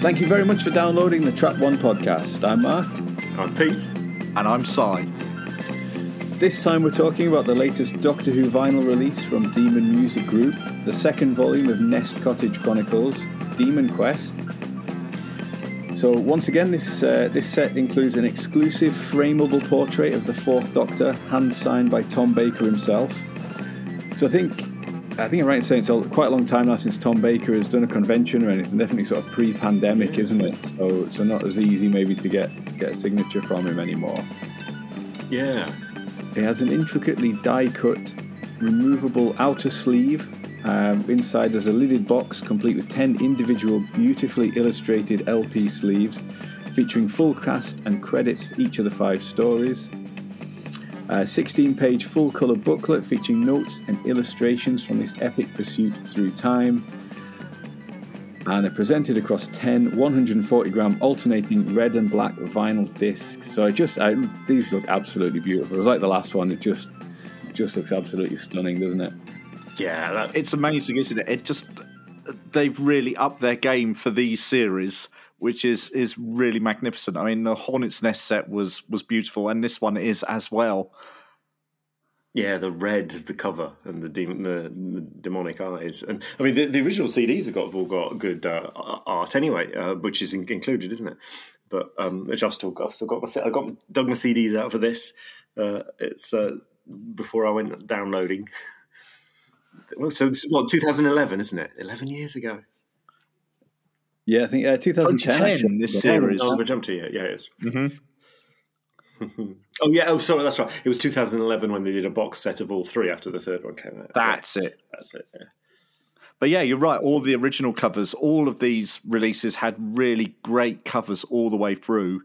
Thank you very much for downloading the Track One podcast. I'm Mark. I'm Pete. And I'm Si. This time we're talking about the latest Doctor Who vinyl release from Demon Music Group, the second volume of Nest Cottage Chronicles, Demon Quest. So once again, this uh, this set includes an exclusive frameable portrait of the Fourth Doctor, hand signed by Tom Baker himself. So I think I think I'm right in saying it's quite a long time now since Tom Baker has done a convention or anything. Definitely sort of pre-pandemic, isn't it? So so not as easy maybe to get get a signature from him anymore. Yeah. It has an intricately die-cut, removable outer sleeve. Um, inside there's a lidded box complete with 10 individual beautifully illustrated LP sleeves featuring full cast and credits for each of the five stories. A 16 page full colour booklet featuring notes and illustrations from this epic pursuit through time. And they're presented across 10 140 gram alternating red and black vinyl discs. So I just, I, these look absolutely beautiful. It's like the last one, it just, just looks absolutely stunning, doesn't it? Yeah, that, it's amazing, isn't it? It just, they've really upped their game for these series which is is really magnificent. I mean, the Hornet's Nest set was was beautiful, and this one is as well. Yeah, the red of the cover and the, demon, the, the demonic eyes, and I mean the, the original CDs have got have all got good uh, art anyway, uh, which is in, included, isn't it? But um, which I've still got, I've still got my I got dug my CDs out for this. Uh, it's uh, before I went downloading. well, so this is what 2011, isn't it? 11 years ago. Yeah, I think uh, 2010. Actually, this series. Oh, jump to you. Yeah, it's. Mm-hmm. oh yeah. Oh, sorry. That's right. It was 2011 when they did a box set of all three after the third one came out. That's yeah. it. That's it. Yeah. But yeah, you're right. All the original covers, all of these releases had really great covers all the way through.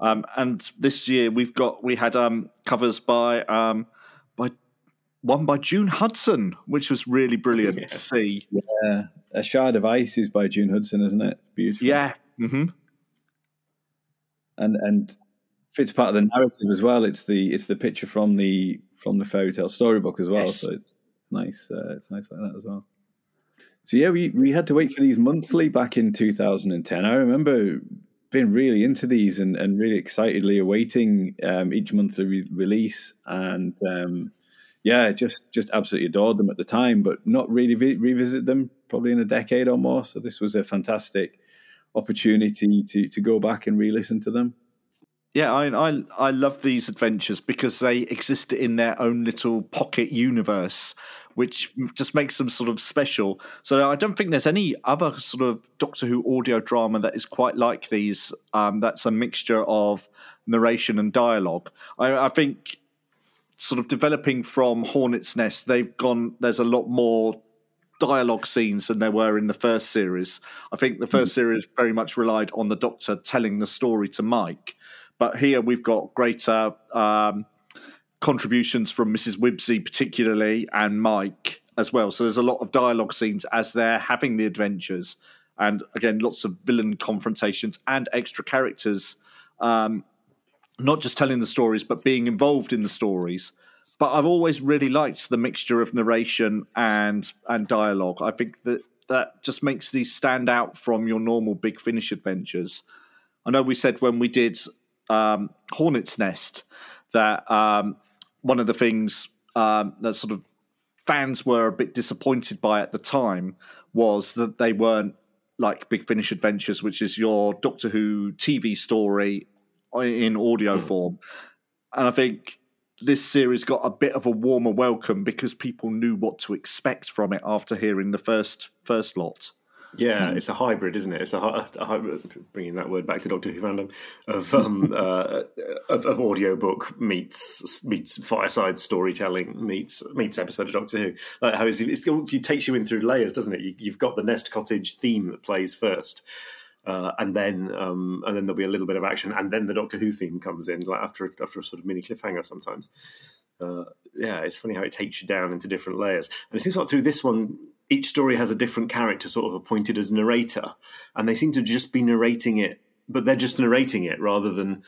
Um, and this year we've got we had um, covers by um, by one by June Hudson, which was really brilliant yeah. to see. Yeah, a Shard of Ice is by June Hudson, isn't it? Beautiful. Yeah. Mm-hmm. And and fits part of the narrative as well. It's the it's the picture from the from the fairy tale storybook as well. Yes. So it's nice. Uh, it's nice like that as well. So yeah, we we had to wait for these monthly back in 2010. I remember being really into these and, and really excitedly awaiting um, each monthly re- release and um, yeah, just just absolutely adored them at the time, but not really re- revisit them probably in a decade or more. So this was a fantastic opportunity to to go back and re-listen to them. Yeah, I, I I love these adventures because they exist in their own little pocket universe, which just makes them sort of special. So I don't think there's any other sort of Doctor Who audio drama that is quite like these. Um, that's a mixture of narration and dialogue. I, I think sort of developing from Hornet's Nest, they've gone. There's a lot more dialogue scenes than there were in the first series. I think the first mm. series very much relied on the Doctor telling the story to Mike, but here we've got greater um, contributions from Mrs. Wibbsey, particularly, and Mike as well. So there's a lot of dialogue scenes as they're having the adventures, and again, lots of villain confrontations and extra characters. Um, not just telling the stories, but being involved in the stories. But I've always really liked the mixture of narration and and dialogue. I think that that just makes these stand out from your normal Big Finish adventures. I know we said when we did um, Hornet's Nest that um, one of the things um, that sort of fans were a bit disappointed by at the time was that they weren't like Big Finish Adventures, which is your Doctor Who TV story in audio hmm. form. And I think this series got a bit of a warmer welcome because people knew what to expect from it after hearing the first first lot. Yeah, mm. it's a hybrid, isn't it? It's a, a, hybrid, bringing that word back to Doctor Who fandom of um, uh, of, of audiobook meets meets fireside storytelling meets meets episode of Doctor Who. Like how it's, it takes you in through layers, doesn't it? You, you've got the Nest Cottage theme that plays first, uh, and then um, and then there'll be a little bit of action, and then the Doctor Who theme comes in, like after after a sort of mini cliffhanger sometimes. Uh, yeah, it's funny how it takes you down into different layers, and it seems like through this one, each story has a different character sort of appointed as narrator, and they seem to just be narrating it, but they're just narrating it rather than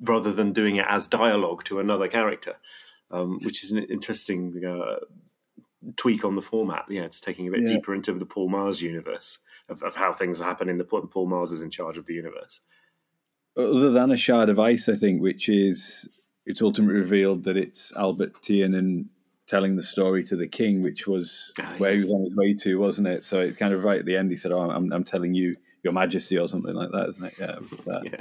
rather than doing it as dialogue to another character, um, which is an interesting uh, tweak on the format. Yeah, it's taking a bit Yeah. deeper into the Paul Magrs universe of, of how things happen in the Paul Magrs is in charge of the universe. other than a shard of ice, I think, which is it's ultimately revealed that it's Albert Tiernan telling the story to the king, which was Ah, where yeah. he was on his way to, wasn't it? So it's kind of right at the end. He said, "Oh, I'm, I'm telling you, Your Majesty," or something like that, isn't it? Yeah, that. Yeah.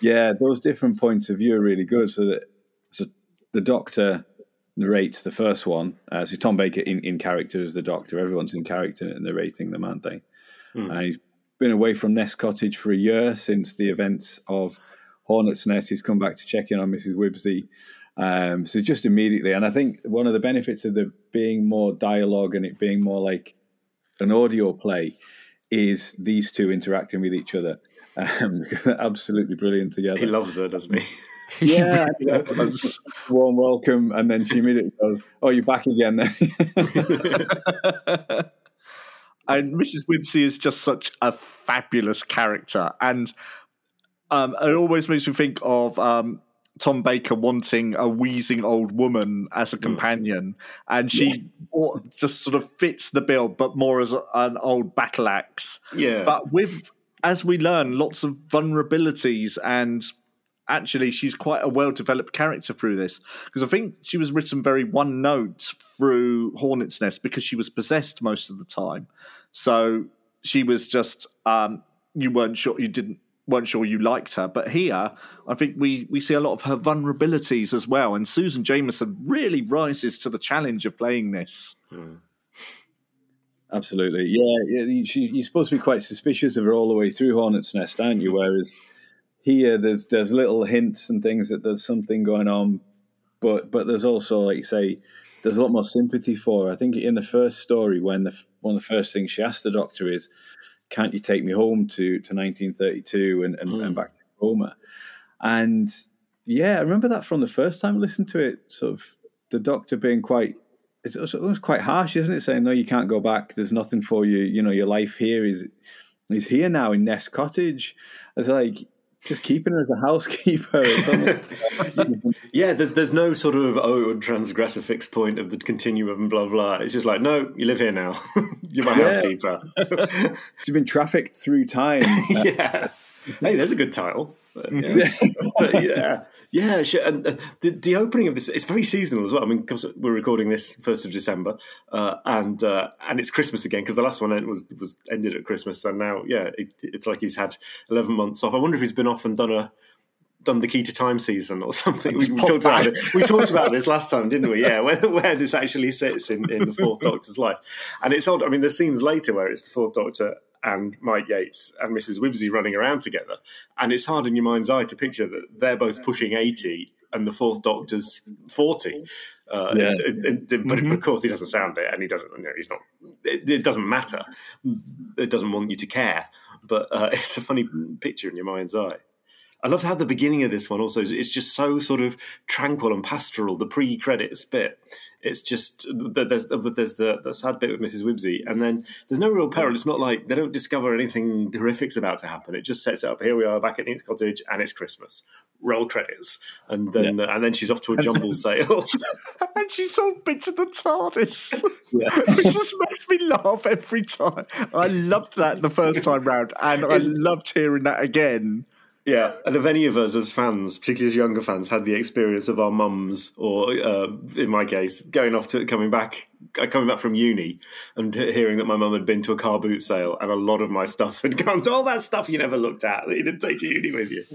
yeah. Those different points of view are really good. So that so the Doctor narrates the first one. Uh, so Tom Baker in, in character as the Doctor. Everyone's in character narrating them, aren't they? Hmm. Uh, he's been away from Nest Cottage for a year since the events of Hornet's Nest. He's come back to check in on Mrs. Wibbsey. Um, so just immediately, and I think one of the benefits of the being more dialogue and it being more like an audio play is these two interacting with each other. Um, they're absolutely brilliant together. He loves her, doesn't he? yeah, warm welcome, and then she immediately goes, "Oh, you're back again." Then and Mrs. Wibbsey is just such a fabulous character, and um, it always makes me think of um, Tom Baker wanting a wheezing old woman as a companion, and she or- just sort of fits the bill, but more as a, an old battle axe. yeah. But with, as we learn, lots of vulnerabilities and. Actually, she's quite a well-developed character through this because I think she was written very one note through Hornet's Nest because she was possessed most of the time. So she was just um, you weren't sure you didn't weren't sure you liked her. But here, I think we we see a lot of her vulnerabilities as well. And Susan Jameson really rises to the challenge of playing this. Absolutely, yeah. yeah she, you're supposed to be quite suspicious of her all the way through Hornet's Nest, aren't you? Whereas here, there's there's little hints and things that there's something going on, but but there's also, like you say, there's a lot more sympathy for her. I think in the first story, when the one of the first things she asked the Doctor is, "Can't you take me home to to 1932 and and, and hmm. back to Cromer?" And yeah, I remember that from the first time I listened to it. Sort of the Doctor being quite it's also almost quite harsh, isn't it? Saying no, you can't go back. There's nothing for you. You know, your life here is is here now in Nest Cottage. It's like just keeping her as a housekeeper. Yeah, there's there's no sort of oh transgress a fixed point of the continuum and blah blah. It's just like no, you live here now. You're my Yeah. housekeeper. she's been trafficked through time. Yeah. Hey, there's a good title. But, yeah. But, yeah. Yeah, sh- and uh, the, the opening of this it's very seasonal as well. I mean, because we're recording this first of December, uh, and uh, and it's Christmas again because the last one was was ended at Christmas, and now yeah, it, it's like he's had eleven months off. I wonder if he's been off and done a done the key to time season or something. We, we talked about it. We talked about this last time, didn't we? Yeah, where, where this actually sits in, in the Fourth Doctor's life, and it's odd. I mean, there's scenes later where it's the Fourth Doctor and Mike Yates and Mrs. Wibbsey running around together, and it's hard in your mind's eye to picture that they're both pushing eighty and the Fourth Doctor's forty. Uh, Yeah. it- it- it- but of course, he doesn't sound it, and he doesn't. You know, he's not. It, it doesn't matter. It doesn't want you to care. But uh, it's a funny picture in your mind's eye. I loved how the beginning of this one also is it's just so sort of tranquil and pastoral. The pre-credits bit, it's just there's there's the, the sad bit with Mrs. Wibbsey, and then there's no real peril. It's not like they don't discover anything horrific's about to happen. It just sets it up. Here we are back at Nest cottage, and it's Christmas. Roll credits, and then uh, and then she's off to a jumble sale. And she sold bits of the TARDIS, which just makes me laugh every time. I loved that the first time round, and I loved hearing that again. Yeah, and if any of us as fans, particularly as younger fans, had the experience of our mums, or uh, in my case, going off to coming back, uh, coming back from uni, and hearing that my mum had been to a car boot sale, and a lot of my stuff had gone to all that stuff you never looked at that you didn't take to uni with you,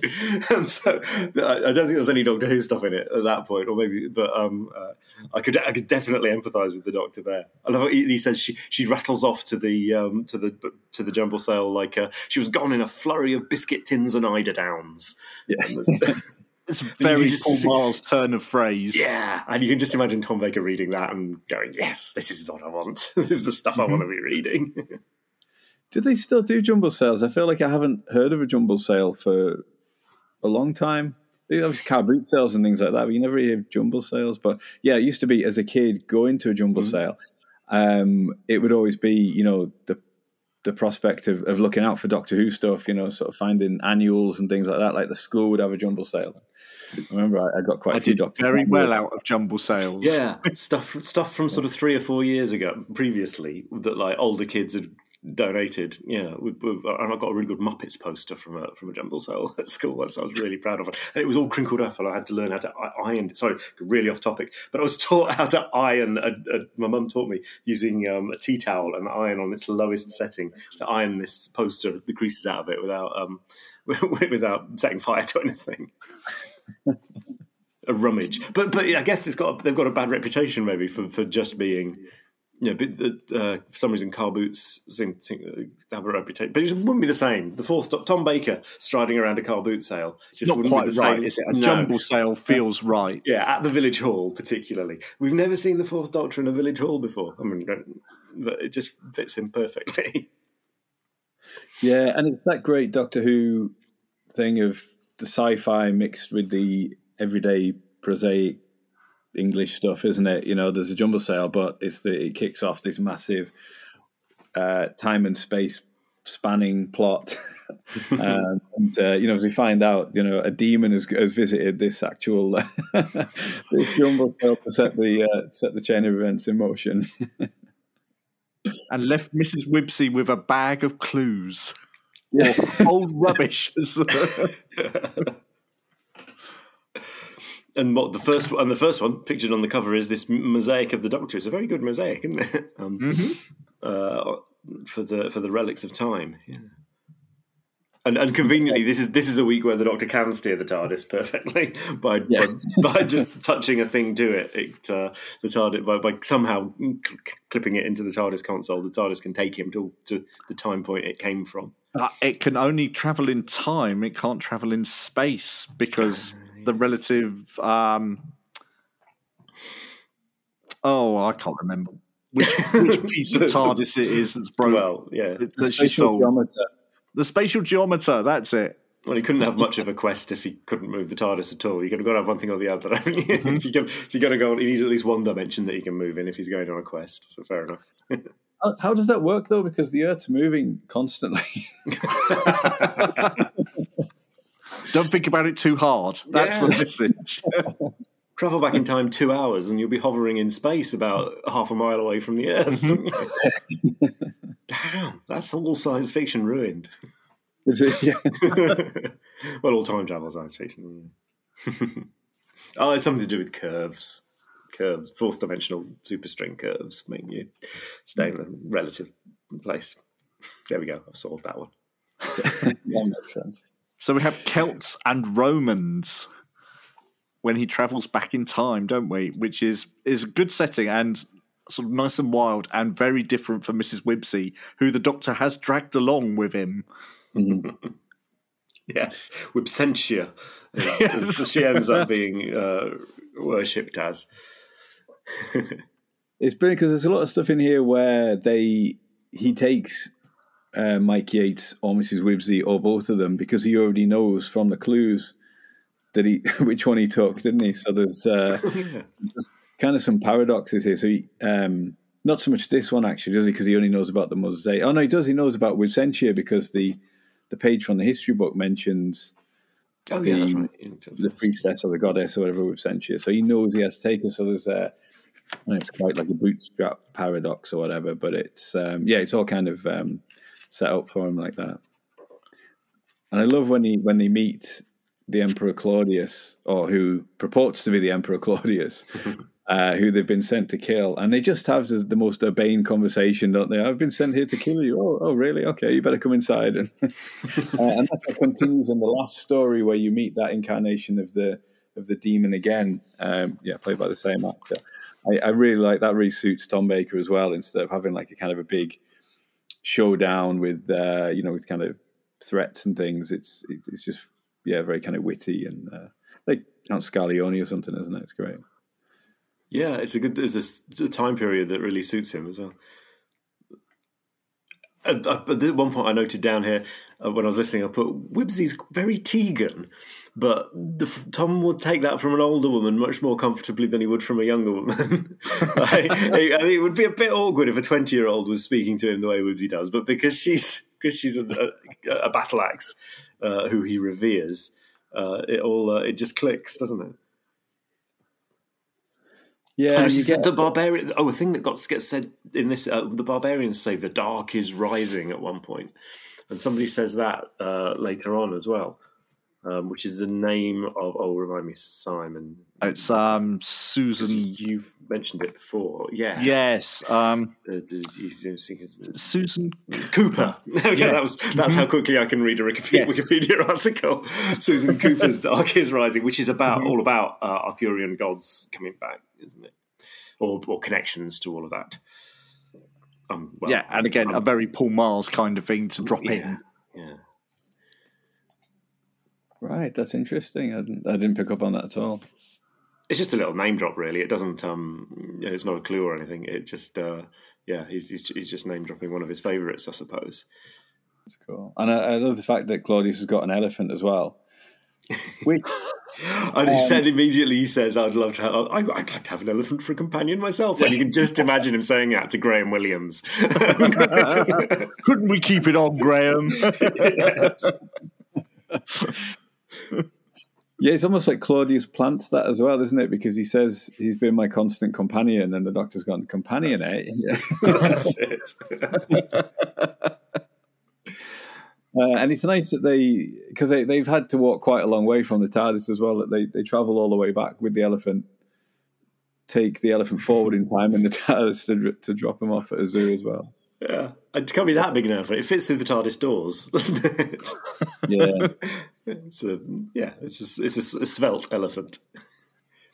and so I, I don't think there was any Doctor Who stuff in it at that point, or maybe, but um, uh, I could I could definitely empathise with the Doctor there. I love what he, says. She she rattles off to the um, to the to the jumble sale like uh, she was gone in a flurry of biscuit tins and eider downs. Yeah. It's a very just Paul Miles turn of phrase. yeah, and you can just imagine Tom Baker reading that and going, "Yes, this is what I want. this is the stuff I want to be reading." Did they still do jumble sales? I feel like I haven't heard of a jumble sale for a long time. They obviously car boot sales and things like that, but you never hear of jumble sales. But yeah, it used to be as a kid going to a jumble sale. Um, it would always be, you know, the the prospect of, of looking out for Doctor Who stuff, you know, sort of finding annuals and things like that. Like the school would have a jumble sale. I remember I, I got quite I a few did Doctor very Who well out of jumble sales. Yeah, stuff stuff from sort of three or four years ago, previously, that like older kids had donated. Yeah, we, we, and I got a really good Muppets poster from a from a jumble sale at school. That's I was really proud of it, and it was all crinkled up, and I had to learn how to iron. Sorry, really off topic, but I was taught how to iron. A, a, my mum taught me using um, a tea towel and iron on its lowest setting to iron this poster, the creases out of it, without um, without setting fire to anything. a rummage, but but I guess it's got they've got a bad reputation maybe for, for just being know, but the, uh, for some reason, car boots seem to have a reputation, but it wouldn't be the same. The fourth Tom Baker striding around a car boot sale, It's just not wouldn't quite be the right, same. is it? A No. jumble sale feels right. Yeah, at the village hall, particularly. We've never seen the Fourth Doctor in a village hall before. I mean, but it just fits in perfectly. Yeah, and it's that great Doctor Who thing of the sci-fi mixed with the everyday prosaic English stuff, isn't it? You know, there's a jumble sale, but it's the it kicks off this massive uh, time and space spanning plot. um, and uh, you know, as we find out, you know, a demon has, has visited this actual this jumble sale to set the uh, set the chain of events in motion. And left Mrs. Wibbsey with a bag of clues. Yeah. Old rubbish. And what the first and the first one pictured on the cover is this mosaic of the Doctor. It's a very good mosaic, isn't it? Um, uh, for the for the relics of time. Yeah. And, and conveniently, this is this is a week where the Doctor can steer the TARDIS perfectly by Yeah. by, by just touching a thing to it. it uh, the TARDIS by, by somehow cl- clipping it into the TARDIS console, the TARDIS can take him to to the time point it came from. But it can only travel in time. It can't travel in space because the relative. Um, oh, I can't remember which, which piece of TARDIS it is that's broken. Well, yeah. that- that she Spatial sold. geometer. The spatial geometer. That's it. Well, he couldn't have much of a quest if he couldn't move the TARDIS at all. You could have got to have one thing or the other. haven't you? if, you can, if you're going to go he needs at least one dimension that he can move in if he's going on a quest. So fair enough. How, how does that work though? Because the Earth's moving constantly. Don't think about it too hard. That's the message. Travel back in time two hours and you'll be hovering in space about half a mile away from the Earth. Mm-hmm. Damn, that's all science fiction ruined. Is it? Yeah. well, all time travel science fiction. oh, it's something to do with curves. Curves, fourth dimensional superstring curves make you stay in a relative place. There we go. I've solved that one. that makes sense. So we have Celts and Romans when he travels back in time, don't we? Which is is a good setting and sort of nice and wild and very different from Mrs. Wibbsey, who the Doctor has dragged along with him. Yes, Wibbsentia. As, Yes. as she ends up being uh, worshipped as. It's brilliant because there's a lot of stuff in here where they he takes uh, Mike Yates or Mrs. Wibbsey or both of them because he already knows from the clues that he which one he took, didn't he? So there's uh, there's kind of some paradoxes here. So he, um, not so much this one actually, does he? Because he only knows about the mosaic. Oh no, he does. He knows about Wibbsentia because the the page from the history book mentions Oh, yeah, The- right. the priestess or the goddess or whatever we've sent you. So he knows he has to take her. So there's a, it's quite like a bootstrap paradox or whatever. But it's um, yeah, it's all kind of um, set up for him like that. And I love when he when they meet the Emperor Claudius, or who purports to be the Emperor Claudius. Uh, who they've been sent to kill, and they just have the, the most urbane conversation, don't they? I've been sent here to kill you. Oh, oh, really? Okay, you better come inside. And, uh, and that's what continues in the last story where you meet that incarnation of the of the demon again. Um, yeah, played by the same actor. I, I really like that. Really suits Tom Baker as well. Instead of having like a kind of a big showdown with uh, you know with kind of threats and things, it's it's, just yeah very kind of witty and uh, like Count Scarlioni or something, isn't it? It's great. Yeah, it's a good. It's a time period that really suits him as well. At, at one point, I noted down here uh, when I was listening, I put Wibbsey's very Tegan, but the, Tom would take that from an older woman much more comfortably than he would from a younger woman. like, I think it would be a bit awkward if a twenty-year-old was speaking to him the way Wibbsey does, but because she's because she's a, a, a battle axe uh, who he reveres. uh, it all uh, it just clicks, doesn't it? Yeah, get the barbarian. Oh, a thing that got gets said in this. Uh, the barbarians say the dark is rising at one point, and somebody says that uh, later on as well, um, which is the name of. Oh, remind me, Simon. It's um Susan. You've mentioned it before. Yeah. Yes, um Uh, did you didn't think it's- Susan. Cooper. Go. Yeah. That was that's how quickly I can read a Wikipedia, Yes. Wikipedia article. Susan Cooper's Dark is Rising, which is about Mm-hmm. all about uh, Arthurian gods coming back, isn't it? Or, or connections to all of that. Um, well, yeah, and again, a um, very Paul Magrs kind of thing to drop yeah, in. yeah. Right. That's interesting. I didn't, I didn't pick up on that at all. It's just a little name drop, really. It doesn't. Um, you know, it's not a clue or anything. It just. Uh, yeah, he's, he's he's just name dropping one of his favourites, I suppose. That's cool. And I, I love the fact that Claudius has got an elephant as well. Which, And he said immediately, he says, "I'd love to. Have, I- I'd like to have an elephant for a companion myself." And you can just imagine him saying that to Graham Williams. Couldn't we keep it on, Graham? yeah, it's almost like Claudius plants that as well, isn't it? Because he says he's been my constant companion, and the doctor's gone companion, eh? Yeah. That's it. Uh, and it's nice that they, because they, they've had to walk quite a long way from the TARDIS as well, that they, they travel all the way back with the elephant, take the elephant forward in time and the TARDIS to, to drop him off at a zoo as well. Yeah, it can't be that big an elephant. It fits through the TARDIS doors, doesn't it? Yeah. It's a yeah, it's a, it's a, a svelte elephant.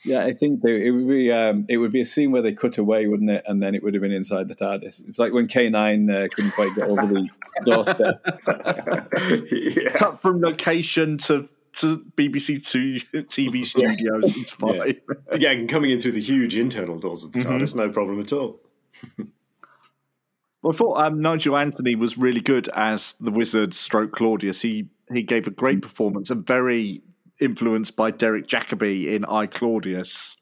Yeah, I think they, it would be um, it would be a scene where they cut away, wouldn't it? And then it would have been inside the TARDIS. It's like when K nine uh, couldn't quite get over the doorstep. yeah. Cut from location to to BBC Two TV studios. It's fine. yeah, and coming in through the huge internal doors of the TARDIS, no problem at all. Well, I thought um, Nigel Anthony was really good as the wizard stroke Claudius. He he gave a great performance and very influenced by Derek Jacobi in I Claudius.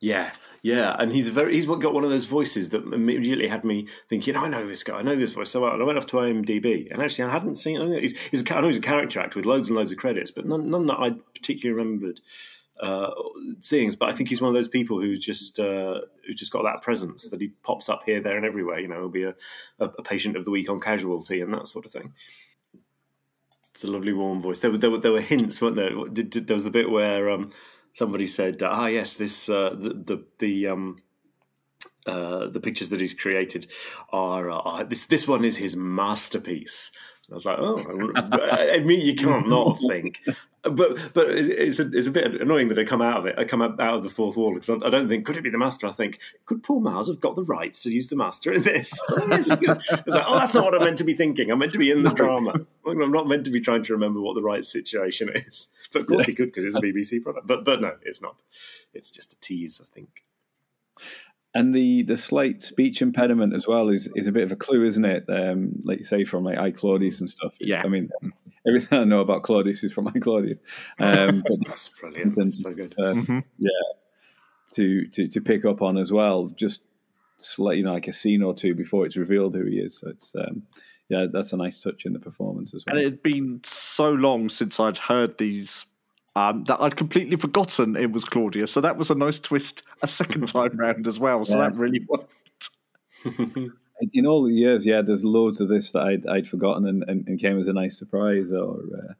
Yeah, yeah, and he's very he's got one of those voices that immediately had me thinking, I know this guy, I know this voice so I went off to IMDb, and actually I hadn't seen. I he's, he's I know he's a character actor with loads and loads of credits, but none, none that I particularly remembered uh, seeing. But I think he's one of those people who just uh, who just got that presence that he pops up here, there, and everywhere. You know, he'll be a, a, a patient of the week on Casualty and that sort of thing. It's a lovely, warm voice. There were there were, there were hints, weren't there? Did, did, there was the bit where um, somebody said, "Ah, yes, this uh, the the, the um, uh, the pictures that he's created are uh, this this one is his masterpiece." I was like, "Oh, I mean, you can't not think." But but it's a, it's a bit annoying that I come out of it. I come out of the fourth wall because I, I don't think could it be the master. I think could Paul Magrs have got the rights to use the master in this? Oh, yes, he could. It's like, oh, that's not what I'm meant to be thinking. I'm meant to be in the drama. I'm not meant to be trying to remember what the right situation is. But of course he could because it's a BBC product. But but no, it's not. It's just a tease, I think. And the the slight speech impediment as well is is a bit of a clue, isn't it? Um, like you say from like I Claudius and stuff. It's- Yeah. I mean, everything I know about Claudius is from my Claudius. Um, but That's brilliant. That's so good. uh, yeah, to, to to pick up on as well, just slight, you know, like a scene or two before it's revealed who he is. So it's um, yeah, that's a nice touch in the performance as well. And it had been so long since I'd heard these um, that I'd completely forgotten it was Claudius. So that was a nice twist a second time round as well. So Yeah. that really worked. in all the years, yeah, there's loads of this that I'd, I'd forgotten and, and, and came as a nice surprise. Or uh,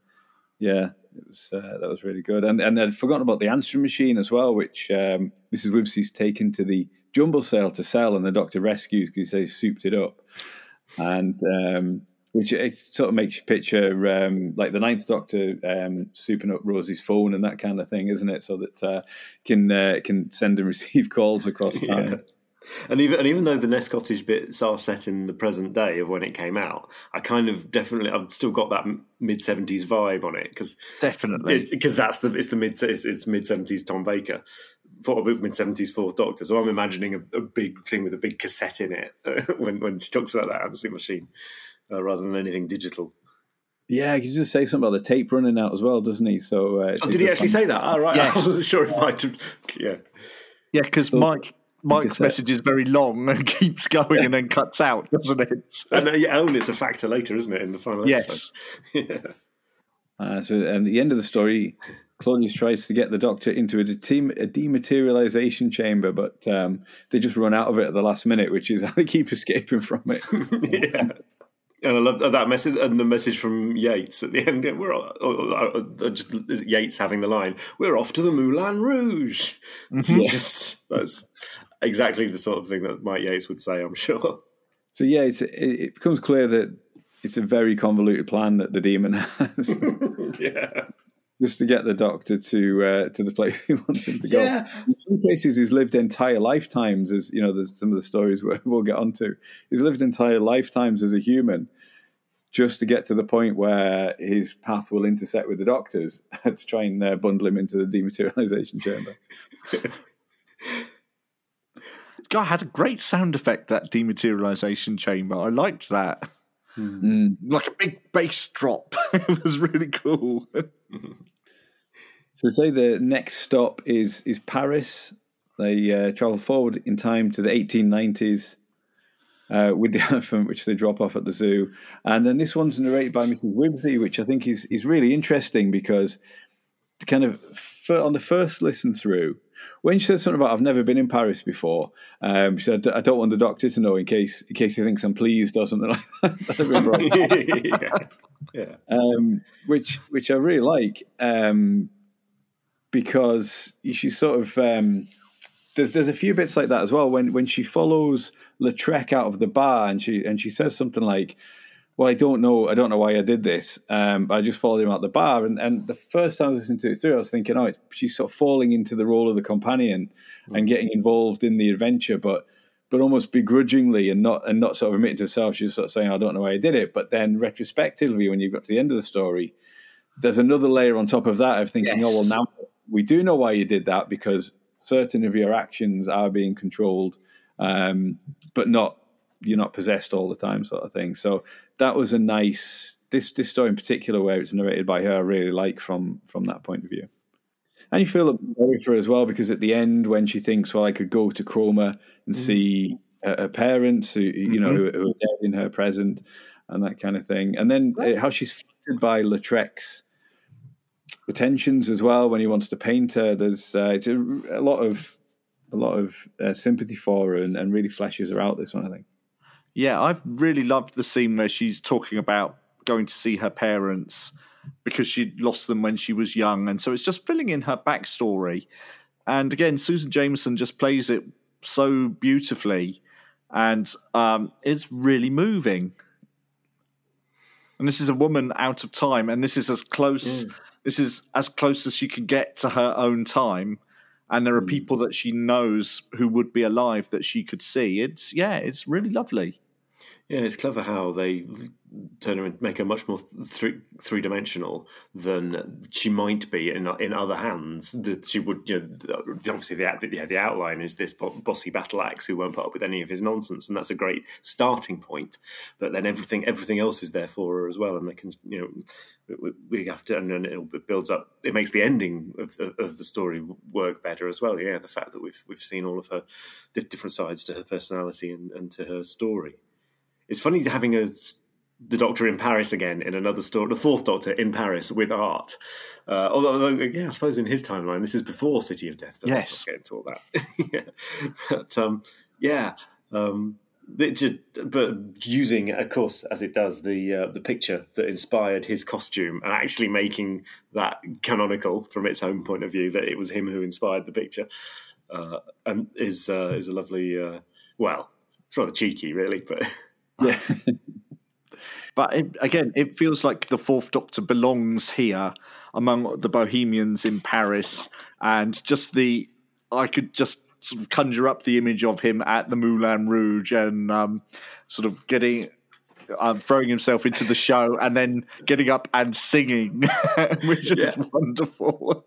yeah, it was uh, that was really good. And and I'd forgotten about the answering machine as well, which um, Mrs. Wibbsey's taken to the jumble sale to sell, and the doctor rescues because he says souped it up, and um, which it sort of makes you picture um, like the Ninth Doctor um, souping up Rose's phone and that kind of thing, isn't it? So that uh, can uh, can send and receive calls across time. Yeah. And even and even though the Nest Cottage bits are set in the present day of when it came out, I kind of definitely I've still got that mid seventies vibe on it because Definitely. because that's the it's the mid it's, it's mid seventies Tom Baker, for mid seventies Fourth Doctor. So I'm imagining a, a big thing with a big cassette in it when when she talks about that answering machine, uh, rather than anything digital. Yeah, he just say something about the tape running out as well, doesn't he? So uh, Oh, did he actually say that? Oh, right. Yes. I wasn't sure if I. Yeah. Yeah, because Mike Mike's message is very long and keeps going and then cuts out, doesn't it? And uh, yeah, and it's a factor later, isn't it, in the final yes. episode? yeah. Uh, so, at the end of the story, Claudius tries to get the Doctor into a, de- a dematerialization chamber, but um, they just run out of it at the last minute, which is how they keep escaping from it. yeah. And I love that message and the message from Yates at the end. We're all, or, or just Yates having the line, "We're off to the Moulin Rouge." Mm-hmm. That's exactly the sort of thing that Mike Yates would say. I'm sure. So yeah, it, it becomes clear that it's a very convoluted plan that the demon has. yeah. Just to get the doctor to uh, to the place he wants him to go. Yeah. In some cases, he's lived entire lifetimes, as you know. There's some of the stories where we'll get onto. He's lived entire lifetimes as a human, just to get to the point where his path will intersect with the doctor's to try and uh, bundle him into the dematerialization chamber. God, had a great sound effect that dematerialization chamber. I liked that. Mm. Like a big bass drop. it was really cool. so say the next stop is is Paris. They uh, travel forward in time to the 1890s uh, with the elephant, which they drop off at the zoo. And then this one's narrated by Mrs. Wibbsey, which I think is is really interesting because kind of on the first listen through, when she said something about I've never been in Paris before, um, she said I don't want the doctor to know in case in case he thinks I'm pleased or something like that. yeah, yeah. Um, which which I really like um, because she's sort of um, there's there's a few bits like that as well when when she follows Lautrec out of the bar and she and she says something like well, I don't know. I don't know why I did this. Um, I just followed him out the bar, and, and the first time I was listening to it through, I was thinking, oh, she's sort of falling into the role of the companion mm. and getting involved in the adventure, but but almost begrudgingly and not and not sort of admitting to herself. She's sort of saying, I don't know why I did it. But then retrospectively, when you got to the end of the story, there's another layer on top of that of thinking, yes. oh well, now we do know why you did that because certain of your actions are being controlled, um, but not you're not possessed all the time, sort of thing. So that was a nice this this story in particular where it's narrated by her. I really like from from that point of view. And you feel a bit sorry for her as well because at the end, when she thinks, "Well, I could go to Cromer and mm. see her, her, parents, who you know, mm-hmm. who, who, are dead in her present, and that kind of thing," and then right. uh, how she's flattered by Lautrec's attentions as well when he wants to paint her. There's uh, it's a, a, lot of a lot of uh, sympathy for her and, and really fleshes her out. This one, I think. Yeah, I really loved the scene where she's talking about going to see her parents because she'd lost them when she was young. And so it's just filling in her backstory. And again, Susan Jameson just plays it so beautifully. And um, it's really moving. And this is a woman out of time, and this is as close. Mm. This is as close as she can get to her own time and there are mm. people that she knows who would be alive that she could see. It's yeah, it's really lovely. Yeah, it's clever how they turn her and make her much more three three dimensional than she might be in in other hands. That she would, you know, obviously the yeah, the outline is this bossy battle axe who won't put up with any of his nonsense, and that's a great starting point. But then everything everything else is there for her as well, and they can, you know, we, we have to, and then it builds up. It makes the ending of, of the story work better as well. Yeah, the fact that we've we've seen all of her different sides to her personality and, and to her story. It's funny having a the Doctor in Paris again in another story, the Fourth Doctor in Paris with art. Uh, although, yeah, I suppose in his timeline, this is before City of Death. But yes, let's not get into all that. yeah. But um, yeah, um, just but using, of course, as it does the uh, the picture that inspired his costume, and actually making that canonical from its own point of view that it was him who inspired the picture, uh, and is uh, is a lovely. Uh, well, it's rather cheeky, really, but. Yeah. but it, again, it feels like the Fourth Doctor belongs here among the Bohemians in Paris, and just the I could just sort of conjure up the image of him at the Moulin Rouge and um, sort of getting um, throwing himself into the show and then getting up and singing, which yeah. is wonderful.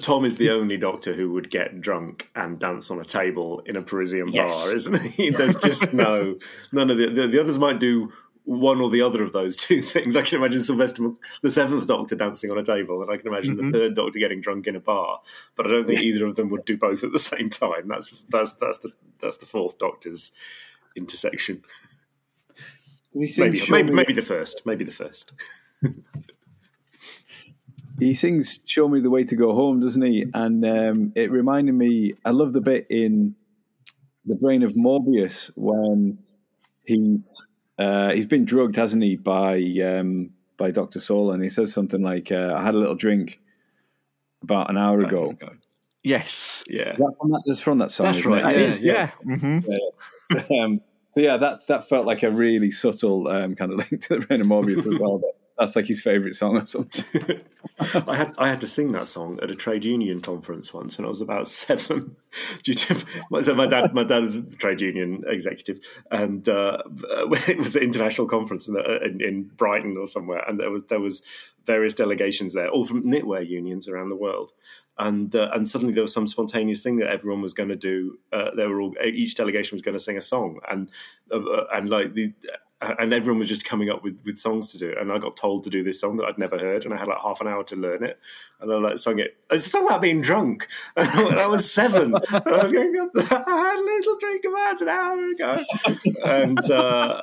Tom is the only doctor who would get drunk and dance on a table in a Parisian yes. bar, isn't he? There's just no none of the, the, the others might do one or the other of those two things. I can imagine Sylvester, the seventh Doctor, dancing on a table, and I can imagine mm-hmm. the third Doctor getting drunk in a bar. But I don't think either of them would do both at the same time. That's that's that's the that's the fourth Doctor's intersection. Maybe, maybe, maybe the first. Maybe the first. he sings "Show Me the Way to Go Home," doesn't he? And um, it reminded me. I love the bit in the brain of Morbius when he's uh, he's been drugged, hasn't he, by um, by Doctor Solon, and he says something like, uh, "I had a little drink about an hour ago." Yes, yeah, that from that, that's from that song. That's right. It? Yeah, yeah. yeah. Mm-hmm. um, so yeah, that's that felt like a really subtle um, kind of link to the brain of Morbius as well. That's like his favorite song or something. I had I had to sing that song at a trade union conference once when I was about seven. Due to so my dad, my dad was a trade union executive, and uh, it was the international conference in, in, in, Brighton or somewhere, and there was there was various delegations there, all from knitwear unions around the world, and uh, and suddenly there was some spontaneous thing that everyone was going to do. Uh, they were all each delegation was going to sing a song, and uh, and like the and everyone was just coming up with, with songs to do. And I got told to do this song that I'd never heard, and I had like half an hour to learn it. And I like sung it. It's a song about being drunk. And I was seven. I was going, I had a little drink about an hour ago. And uh,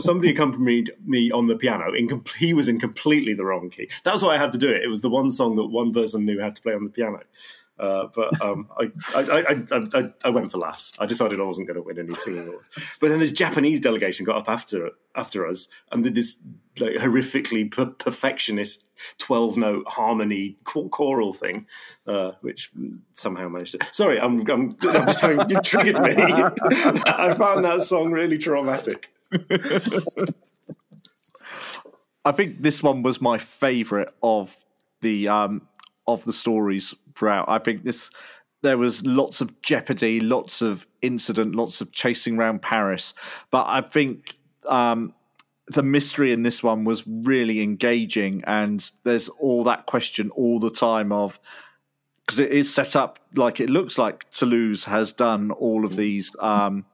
somebody accompanied me on the piano. In he was in completely the wrong key. That's why I had to do it. It was the one song that one person knew how to play on the piano. Uh, but um, I, I, I, I, went for laughs. I decided I wasn't going to win any singing awards. But then this Japanese delegation got up after after us and did this like horrifically per- perfectionist twelve note harmony choral thing, uh, which somehow managed to. Sorry, I'm, I'm, I'm having, you triggered me. I found that song really traumatic. I think this one was my favourite of the um, of the stories throughout. I think this there was lots of jeopardy, lots of incident, lots of chasing around Paris. But I think um, the mystery in this one was really engaging, and there's all that question all the time of because it is set up like it looks like Toulouse has done all of these um,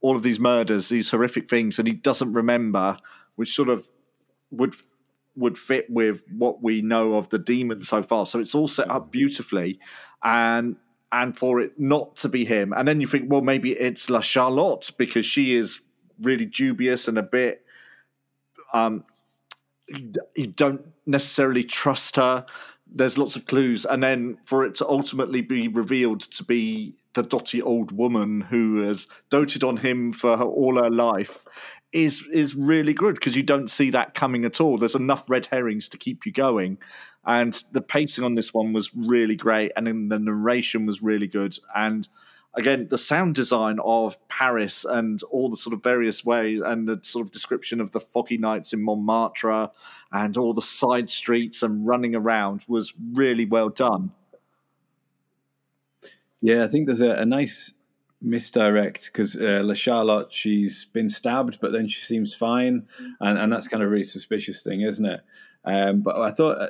all of these murders, these horrific things, and he doesn't remember, which sort of would would fit with what we know of the demon so far. So it's all set up beautifully, and and for it not to be him, and then you think, well, maybe it's La Charlotte because she is really dubious and a bit. Um, you don't necessarily trust her. There's lots of clues, and then for it to ultimately be revealed to be the dotty old woman who has doted on him for her, all her life is is really good because you don't see that coming at all. There's enough red herrings to keep you going, and the pacing on this one was really great, and then the narration was really good, and again the sound design of Paris and all the sort of various ways and the sort of description of the foggy nights in Montmartre and all the side streets and running around was really well done. Yeah, I think there's a, a nice misdirect because uh, La Charlotte, she's been stabbed, but then she seems fine, and, and that's kind of a really suspicious thing, isn't it? Um, but I thought uh,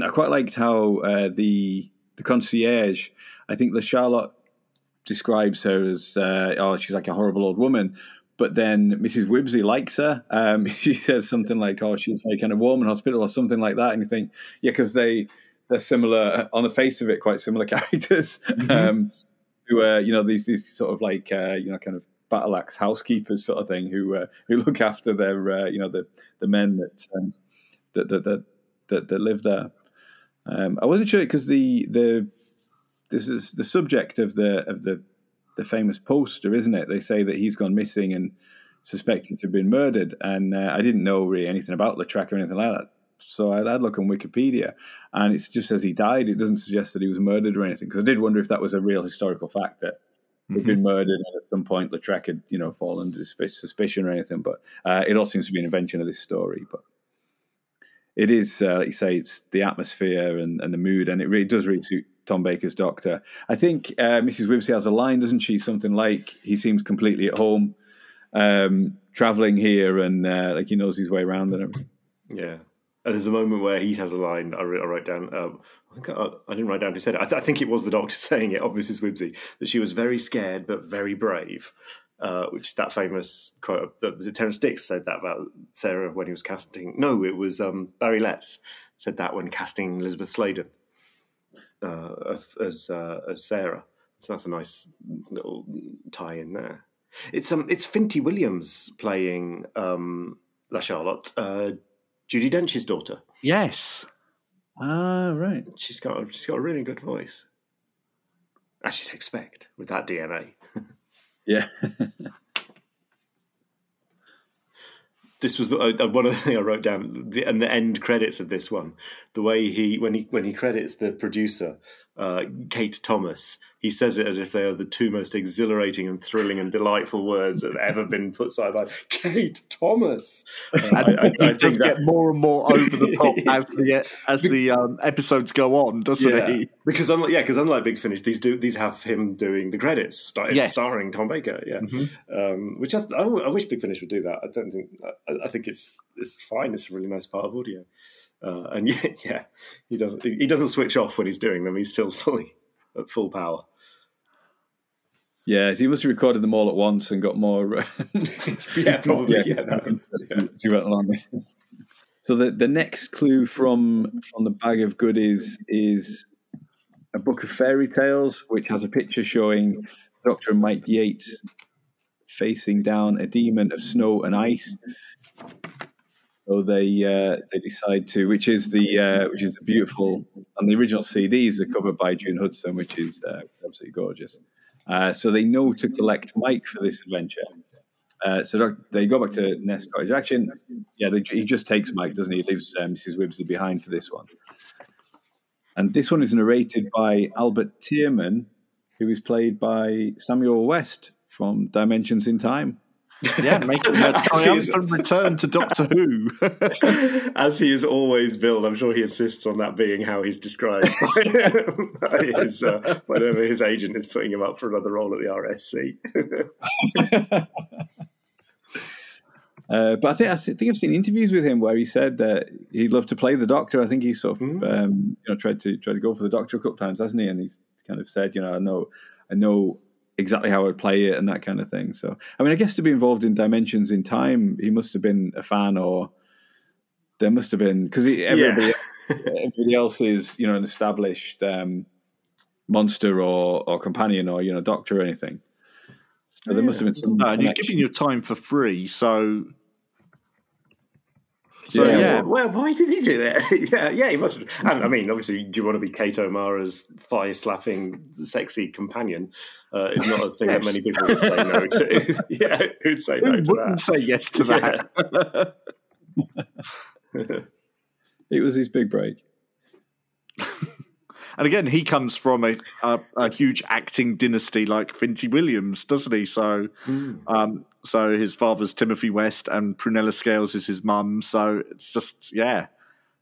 I quite liked how uh, the the concierge. I think La Charlotte describes her as uh, oh, she's like a horrible old woman. But then Mrs. Wibbsey likes her. Um, she says something like, "Oh, she's very kind of warm in hospital" or something like that. And you think, yeah, because they they're similar on the face of it, quite similar characters. Mm-hmm. Um, who are you know these these sort of like uh, you know kind of battle axe housekeepers sort of thing who uh, who look after their uh, you know the the men that um, that, that, that that that live there. Um, I wasn't sure because the the this is the subject of the of the the famous poster, isn't it? They say that he's gone missing and suspected to have been murdered, and uh, I didn't know really anything about the track or anything like that. So I had a look on Wikipedia, and it just says he died. It doesn't suggest that he was murdered or anything. Because I did wonder if that was a real historical fact that he'd mm-hmm. been murdered, and at some point Lautrec had, you know, fallen under suspicion or anything. But uh, it all seems to be an invention of this story. But it is, uh, like you say, it's the atmosphere and, and the mood, and it really does really suit Tom Baker's Doctor. I think uh, Mrs. Wibbsey has a line, doesn't she? Something like, "He seems completely at home, um, traveling here, and uh, like he knows his way around and everything." Yeah, and there's a moment where he has a line that I, wrote down. Um, I think I, I, didn't write down who said it. I, th- I, think it was the doctor saying it of Mrs. Wibbsey that she was very scared but very brave. Uh, which is that famous quote. That was it. Terrance Dicks said that about Sarah when he was casting. No, it was um, Barry Letts said that when casting Elizabeth Sladen uh, as uh, as Sarah. So that's a nice little tie in there. It's um, it's Finty Williams playing um, La Charlotte. Uh, Judi Dench's daughter. Yes. Ah, right. She's got she's got a really good voice, as you'd expect with that DNA. Yeah. this was the, uh, one of the things I wrote down, the, and the end credits of this one. The way he when he when he credits the producer, uh, Kate Thomas, he says it as if they are the two most exhilarating and thrilling and delightful words that have ever been put side by Kate Thomas. Uh, And I, I, I does think that get more and more over the top as the as the um, episodes go on, doesn't yeah, he? because unlike yeah, because unlike Big Finish, these do these have him doing the credits, star, Yes. starring Tom Baker. Yeah, um, which I, I, I wish Big Finish would do that. I don't think I, I think it's it's fine. It's a really nice part of audio, uh, and yeah, yeah, he doesn't he doesn't switch off when he's doing them. He's still fully at full power. Yeah, he must have recorded them all at once and got more. uh, Yeah, probably. Yeah, no. to, to went along. So the, the next clue from from the bag of goodies is a book of fairy tales, which has a picture showing Doctor Mike Yates facing down a demon of snow and ice. So they uh, they decide to, which is the uh, which is the beautiful on the original CDs, are covered by June Hudson, which is uh, absolutely gorgeous. Uh, so they know to collect Mike for this adventure. Uh, so they go back to Nest Cottage Action. Yeah, they, he just takes Mike, doesn't he? He leaves uh, Mrs. Wibbsey behind for this one. And this one is narrated by Albert Tierman, who is played by Samuel West from Dimensions in Time. Yeah, making a triumphant return to Doctor Who. As he is always billed, I'm sure he insists on that being how he's described by his, uh, whenever his agent is putting him up for another role at the RSC. Uh, but I think I think I've seen interviews with him where he said that he'd love to play the Doctor. I think he's sort of um, you know tried to tried to go for the Doctor a couple times, hasn't he? And he's kind of said, you know, I know I know exactly how I'd play it and that kind of thing. So I mean, I guess to be involved in Dimensions in Time, he must have been a fan, or there must have been because everybody everybody else is you know an established um, monster or or companion or you know doctor or anything. So there must have been some. No, and you're giving your time for free, so so Yeah, yeah. Well, why did he do it? yeah, yeah, he must have. And I mean, obviously, do you want to be Kate O'Mara's thigh slapping, sexy companion? Uh, is not a thing that many people would say no to. yeah, who'd say no Who to wouldn't that? say yes to that? It was his big break. And again, he comes from a, a, a huge acting dynasty like Finty Williams, doesn't he? So, um, so his father's Timothy West, and Prunella Scales is his mum. So it's just yeah,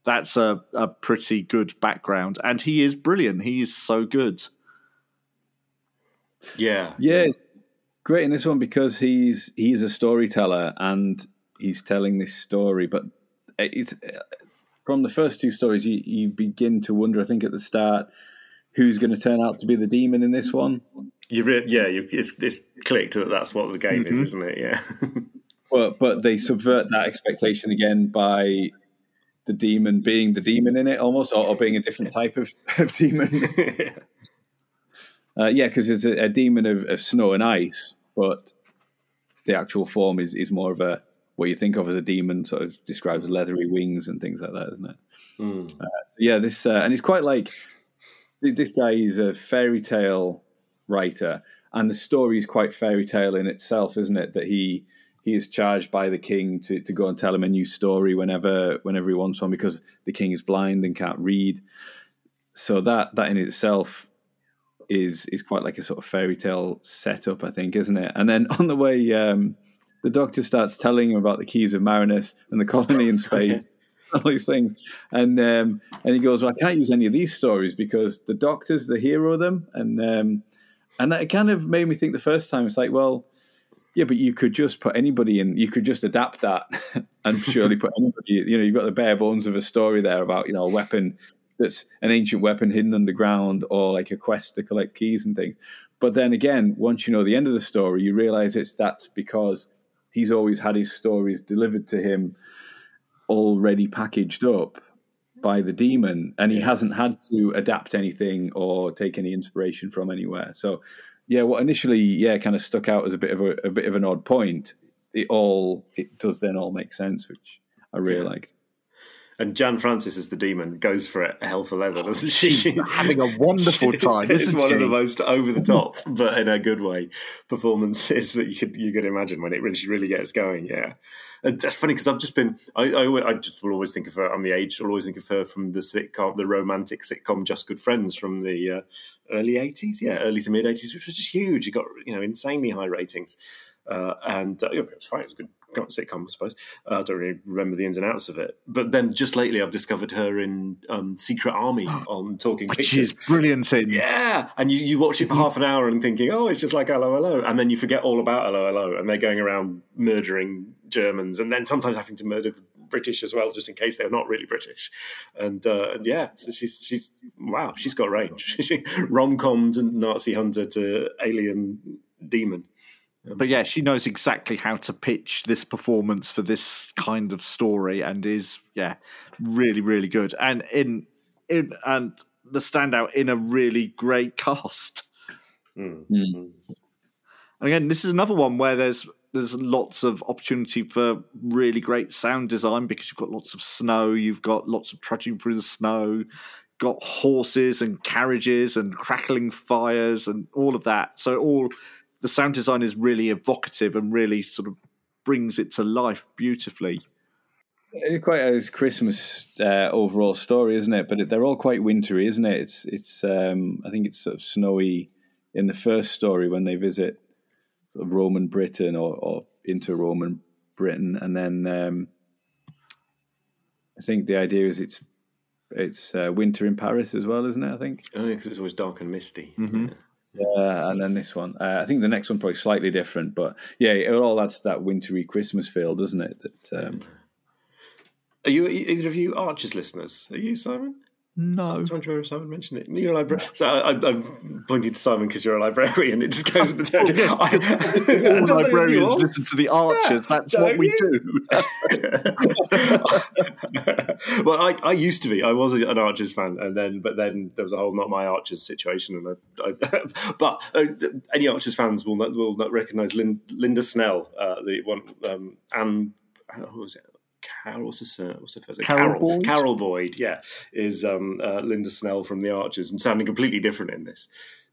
that's a, a pretty good background, and he is brilliant. He is so good. Yeah, Yeah, it's great in this one because he's he's a storyteller and he's telling this story. But it's from the first two stories, you, you begin to wonder. I think at the start, who's going to turn out to be the demon in this one? you re- yeah, you, it's, it's clicked that that's what the game is, isn't it? Yeah, But but they subvert that expectation again by the demon being the demon in it almost, or, or being a different type of, of demon. Uh, yeah, because it's a, a demon of, of snow and ice, but the actual form is, is more of a what you think of as a demon, sort of describes leathery wings and things like that, isn't it? Uh, so yeah, this uh, and it's quite like this guy is a fairy tale writer, and the story is quite fairy tale in itself, isn't it? That he he is charged by the king to, to go and tell him a new story whenever whenever he wants one because the king is blind and can't read. So that that in itself is is quite like a sort of fairy tale setup, I think, isn't it? And then on the way, um, the doctor starts telling him about the keys of Marinus and the colony in space, all these things, and um, and he goes, "Well, I can't use any of these stories because the doctor's the hero of them," and um, and that kind of made me think the first time it's like, well, yeah, but you could just put anybody in, you could just adapt that and surely put anybody. You know, you've got the bare bones of a story there about you know a weapon that's an ancient weapon hidden underground or like a quest to collect keys and things. But then again, once you know the end of the story, you realize it's that's because he's always had his stories delivered to him already packaged up by the demon and he hasn't had to adapt anything or take any inspiration from anywhere. So yeah, what initially yeah kind of stuck out as a bit of a, a bit of an odd point, it all it does then all make sense, which I really Yeah. liked. And Jan Francis as the demon goes for it hell for leather, doesn't she? She's having a wonderful time, This isn't one she? of the most over the top, but in a good way, performances that you could you could imagine when it really she really gets going. Yeah, and that's funny because I've just been I, I I just will always think of her. I'm the age. I'll always think of her from the sitcom, the romantic sitcom Just Good Friends from the uh, early '80s. Yeah, early to mid '80s, which was just huge. It got you know insanely high ratings. Uh, and uh, yeah, it was fine. It was a good sitcom, I suppose. Uh, I don't really remember the ins and outs of it. But then just lately, I've discovered her in um, Secret Army on Talking Which Pictures. is brilliant in. Yeah, and you, you watch it for half an hour and thinking, oh, it's just like Hello, Hello, and then you forget all about Hello, Hello, and they're going around murdering Germans, and then sometimes having to murder the British as well, just in case they're not really British. And uh, and yeah, so she's she's wow, she's got range. She rom com to Nazi hunter to alien demon. But yeah, she knows exactly how to pitch this performance for this kind of story, and is yeah, really, really good. And in in and the standout in a really great cast. Mm. Mm. And again, this is another one where there's there's lots of opportunity for really great sound design because you've got lots of snow, you've got lots of trudging through the snow, got horses and carriages and crackling fires and all of that. So all the sound design is really evocative and really sort of brings it to life beautifully. It's quite a Christmas uh, overall story, isn't it? But it, they're all quite wintry, isn't it? It's it's. Um, I think it's sort of snowy in the first story when they visit sort of Roman Britain or, or into Roman Britain, and then um, I think the idea is it's it's uh, winter in Paris as well, isn't it? I think. Oh, yeah, because it's always dark and misty. Mhm. Yeah, and then this one. Uh, I think the next one probably slightly different, but yeah, it all adds to that wintry Christmas feel, doesn't it? That um, Are you either of you Archers listeners? Are you Simon? No. I'm trying to remember if Simon mentioned it. You're a librarian. So I, I, I'm pointing to Simon because you're a librarian. It just goes with the tangent. I, I All librarians listen to the archers. That's what we you? do. well, I, I used to be. I was an Archers fan, and then but then there was a whole not my Archers situation, and I, I but uh, any Archers fans will not will not recognise Lin, Linda Snell, uh, the one um, Anne. Who was it? Carol, what's her, sur- what's her first name? Carol Carol, Boyd? Carol Boyd, yeah, is um, uh, Linda Snell from the Archers, and sounding completely different in this.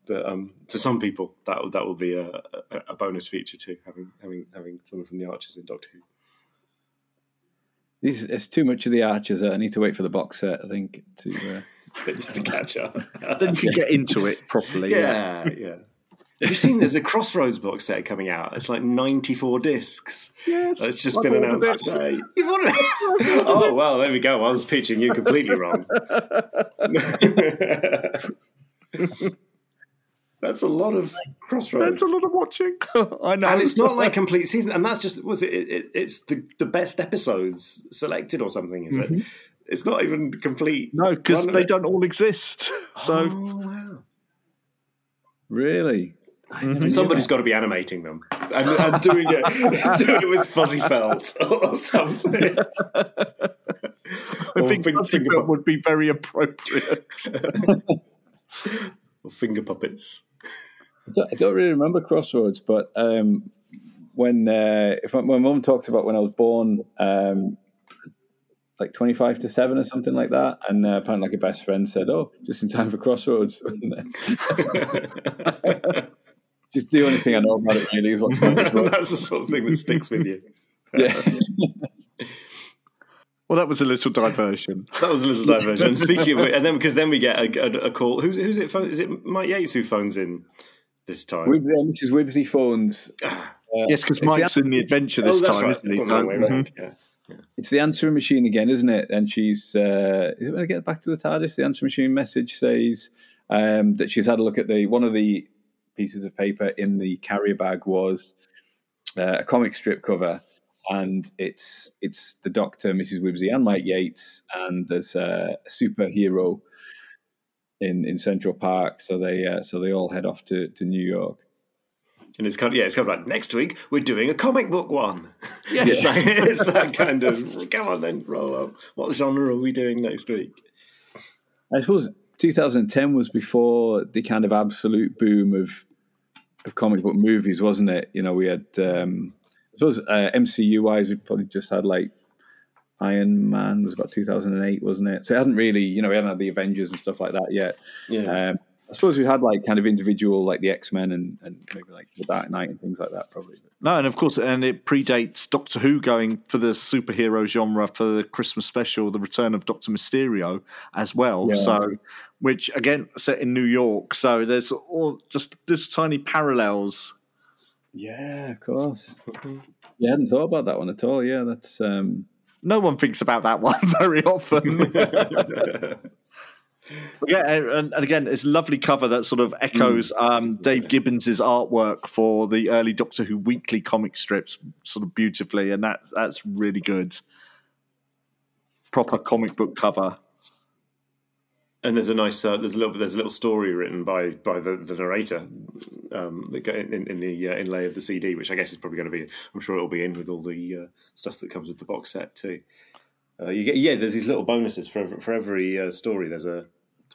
But um, to some people, that will- that will be a, a, a bonus feature too, having having having someone from the Archers in Doctor Who. this it's too much of the Archers. I need to wait for the box set. I think to. Uh, to catch up. then you can get into it properly. yeah, yeah. Have you seen there's a Crossroads box set coming out? It's like 94 discs. Yes, It's just I've been announced today. You've ordered it? Oh, well, there we go. I was pitching you completely wrong. That's a lot of Crossroads. That's a lot of watching. I know. and it's not like complete season, and that's just was it? it, it it's the, the best episodes selected or something, is it? Mm-hmm. It's not even complete. no, because they don't all exist. So Oh, wow. really? Somebody's got to be animating them and, and doing it, doing it with fuzzy felt or something. I Or think fing- Fuzzy finger, Belt pu- would be very appropriate. or finger puppets. I don't, I don't really remember Crossroads, but um, when uh, if my, my mum talked about when I was born, um, like twenty five to seven or something like that, and uh, apparently like a best friend said, "Oh, just in time for Crossroads." Just the only thing I know about it really is what That's the sort of thing that sticks with you. yeah. well, that was a little diversion. That was a little diversion. Speaking of, which- and then because then we get a, a, a call. Who's, who's it? Phone, is it Mike Yates who phones in this time? Wib- uh, Mrs. Wibbsey phones. Uh, Yes, because it's the Mike's in the adventure this oh, time, right. isn't he? Gone So- the wrong way Mhm. round, yeah. It's the answering machine again, isn't it? And she's uh, is it when I get back to the TARDIS? The answering machine message says um, that she's had a look at the one of the pieces of paper in the carrier bag was uh, a comic strip cover, and it's it's the Doctor, Mrs. Wibbsey, and Mike Yates, and there's a superhero in in Central Park. So they uh, so they all head off to to New York. And it's kind of yeah, it's kind of like next week we're doing a comic book one. Yes. it's, like, it's that kind of come on then roll up. What genre are we doing next week? I suppose 2010 was before the kind of absolute boom of of comic book movies, wasn't it? You know, we had, um, I suppose, uh, MCU wise, we probably just had like Iron Man was about 2008, wasn't it? So it hadn't really, you know, we hadn't had the Avengers and stuff like that yet. Yeah. Um, I suppose we had like kind of individual, like the X Men and, and maybe like the Dark Knight and things like that, probably. No, and of course, and it predates Doctor Who going for the superhero genre for the Christmas special, the return of Doctor Mysterio as well. Yeah. So, which again set in New York. So there's all just just tiny parallels. Yeah, of course. Yeah, I hadn't thought about that one at all. Yeah, that's um, No one thinks about that one very often. yeah, and, and again, it's a lovely cover that sort of echoes um, Dave Gibbons's artwork for the early Doctor Who weekly comic strips, sort of beautifully, and that that's really good. Proper comic book cover. And there's a nice, uh, there's a little, there's a little story written by by the, the narrator um, in, in the uh, inlay of the CD, which I guess is probably going to be. I'm sure it'll be in with all the uh, stuff that comes with the box set too. Uh, you get, yeah, there's these little bonuses for every, for every uh, story. There's a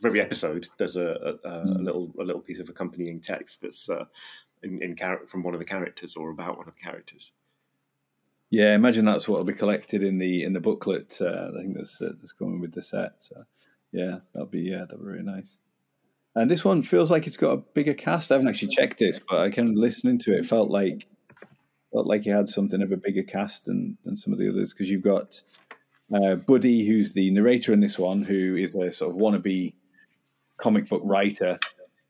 for every episode. There's a, a, a little a little piece of accompanying text that's uh, in, in char- from one of the characters or about one of the characters. yeah. Imagine that's what will be collected in the in the booklet. Uh, I think that's uh, that's coming with the set. So yeah, that'll be yeah, that'll be really nice. And this one feels like it's got a bigger cast. I haven't actually checked this, but I kind of listening to it, it felt like felt like you had something of a bigger cast than than some of the others because you've got uh, Buddy, who's the narrator in this one, who is a sort of wannabe comic book writer.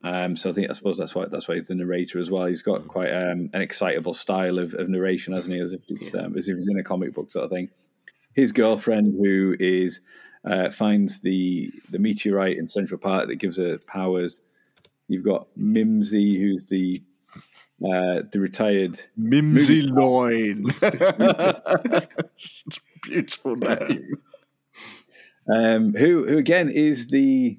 Um, so I think I suppose that's why that's why he's the narrator as well. He's got quite um, an excitable style of, of narration, hasn't he? As if it's um, as if he's in a comic book sort of thing. His girlfriend, who is uh, finds the the meteorite in Central Park that gives her powers. You've got Mimsy, who's the uh, the retired Mimsy Loin. Beautiful name. um, who who again is the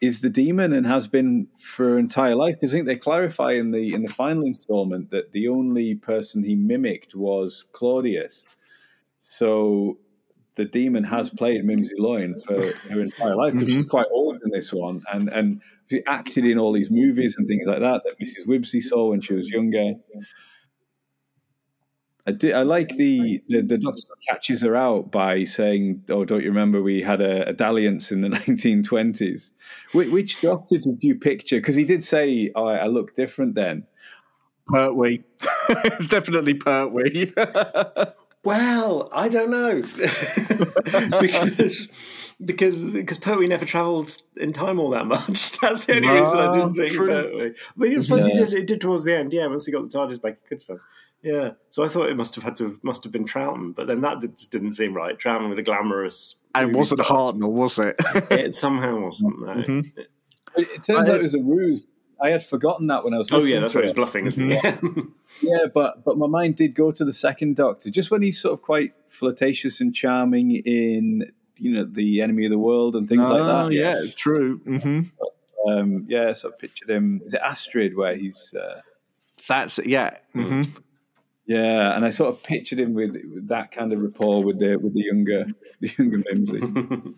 is the demon and has been for her entire life. Because I think they clarify in the in the final installment that the only person he mimicked was Claudius. So the demon has played Mimsy Loin for her entire life because she's mm-hmm. quite old in this one, and and she acted in all these movies and things like that that Mrs. Wibbsey saw when she was younger. I, did, I like the, the the doctor catches her out by saying, "Oh, don't you remember we had a, a dalliance in the 1920s?" Which, which doctor did you picture? Because he did say, "Oh, I, I look different then." Pertwee. it's definitely Pertwee. Well, I don't know because because because Pertwee never travelled in time all that much. That's the only reason I didn't Ah, think true. Pertwee. But I suppose he did. It did towards the end. Yeah, once he got the TARDIS back, he could have. Yeah, so I thought it must have had to must have been Troughton, but then that just didn't seem right. Troughton with a glamorous. and it wasn't star. Hartnell, was it? It somehow wasn't. No. Mhm. It, it turns I- out it was a ruse. I had forgotten that when I was. Oh yeah, that's to right. He's bluffing, isn't he? Yeah, but but my mind did go to the second Doctor, just when he's sort of quite flirtatious and charming in you know the Enemy of the World and things like that. yeah, yes. it's true. hmm um, yeah. So I pictured him. Is it Astrid where he's? Uh, That's yeah. hmm yeah, and I sort of pictured him with, with that kind of rapport with the with the younger the younger Mimsy.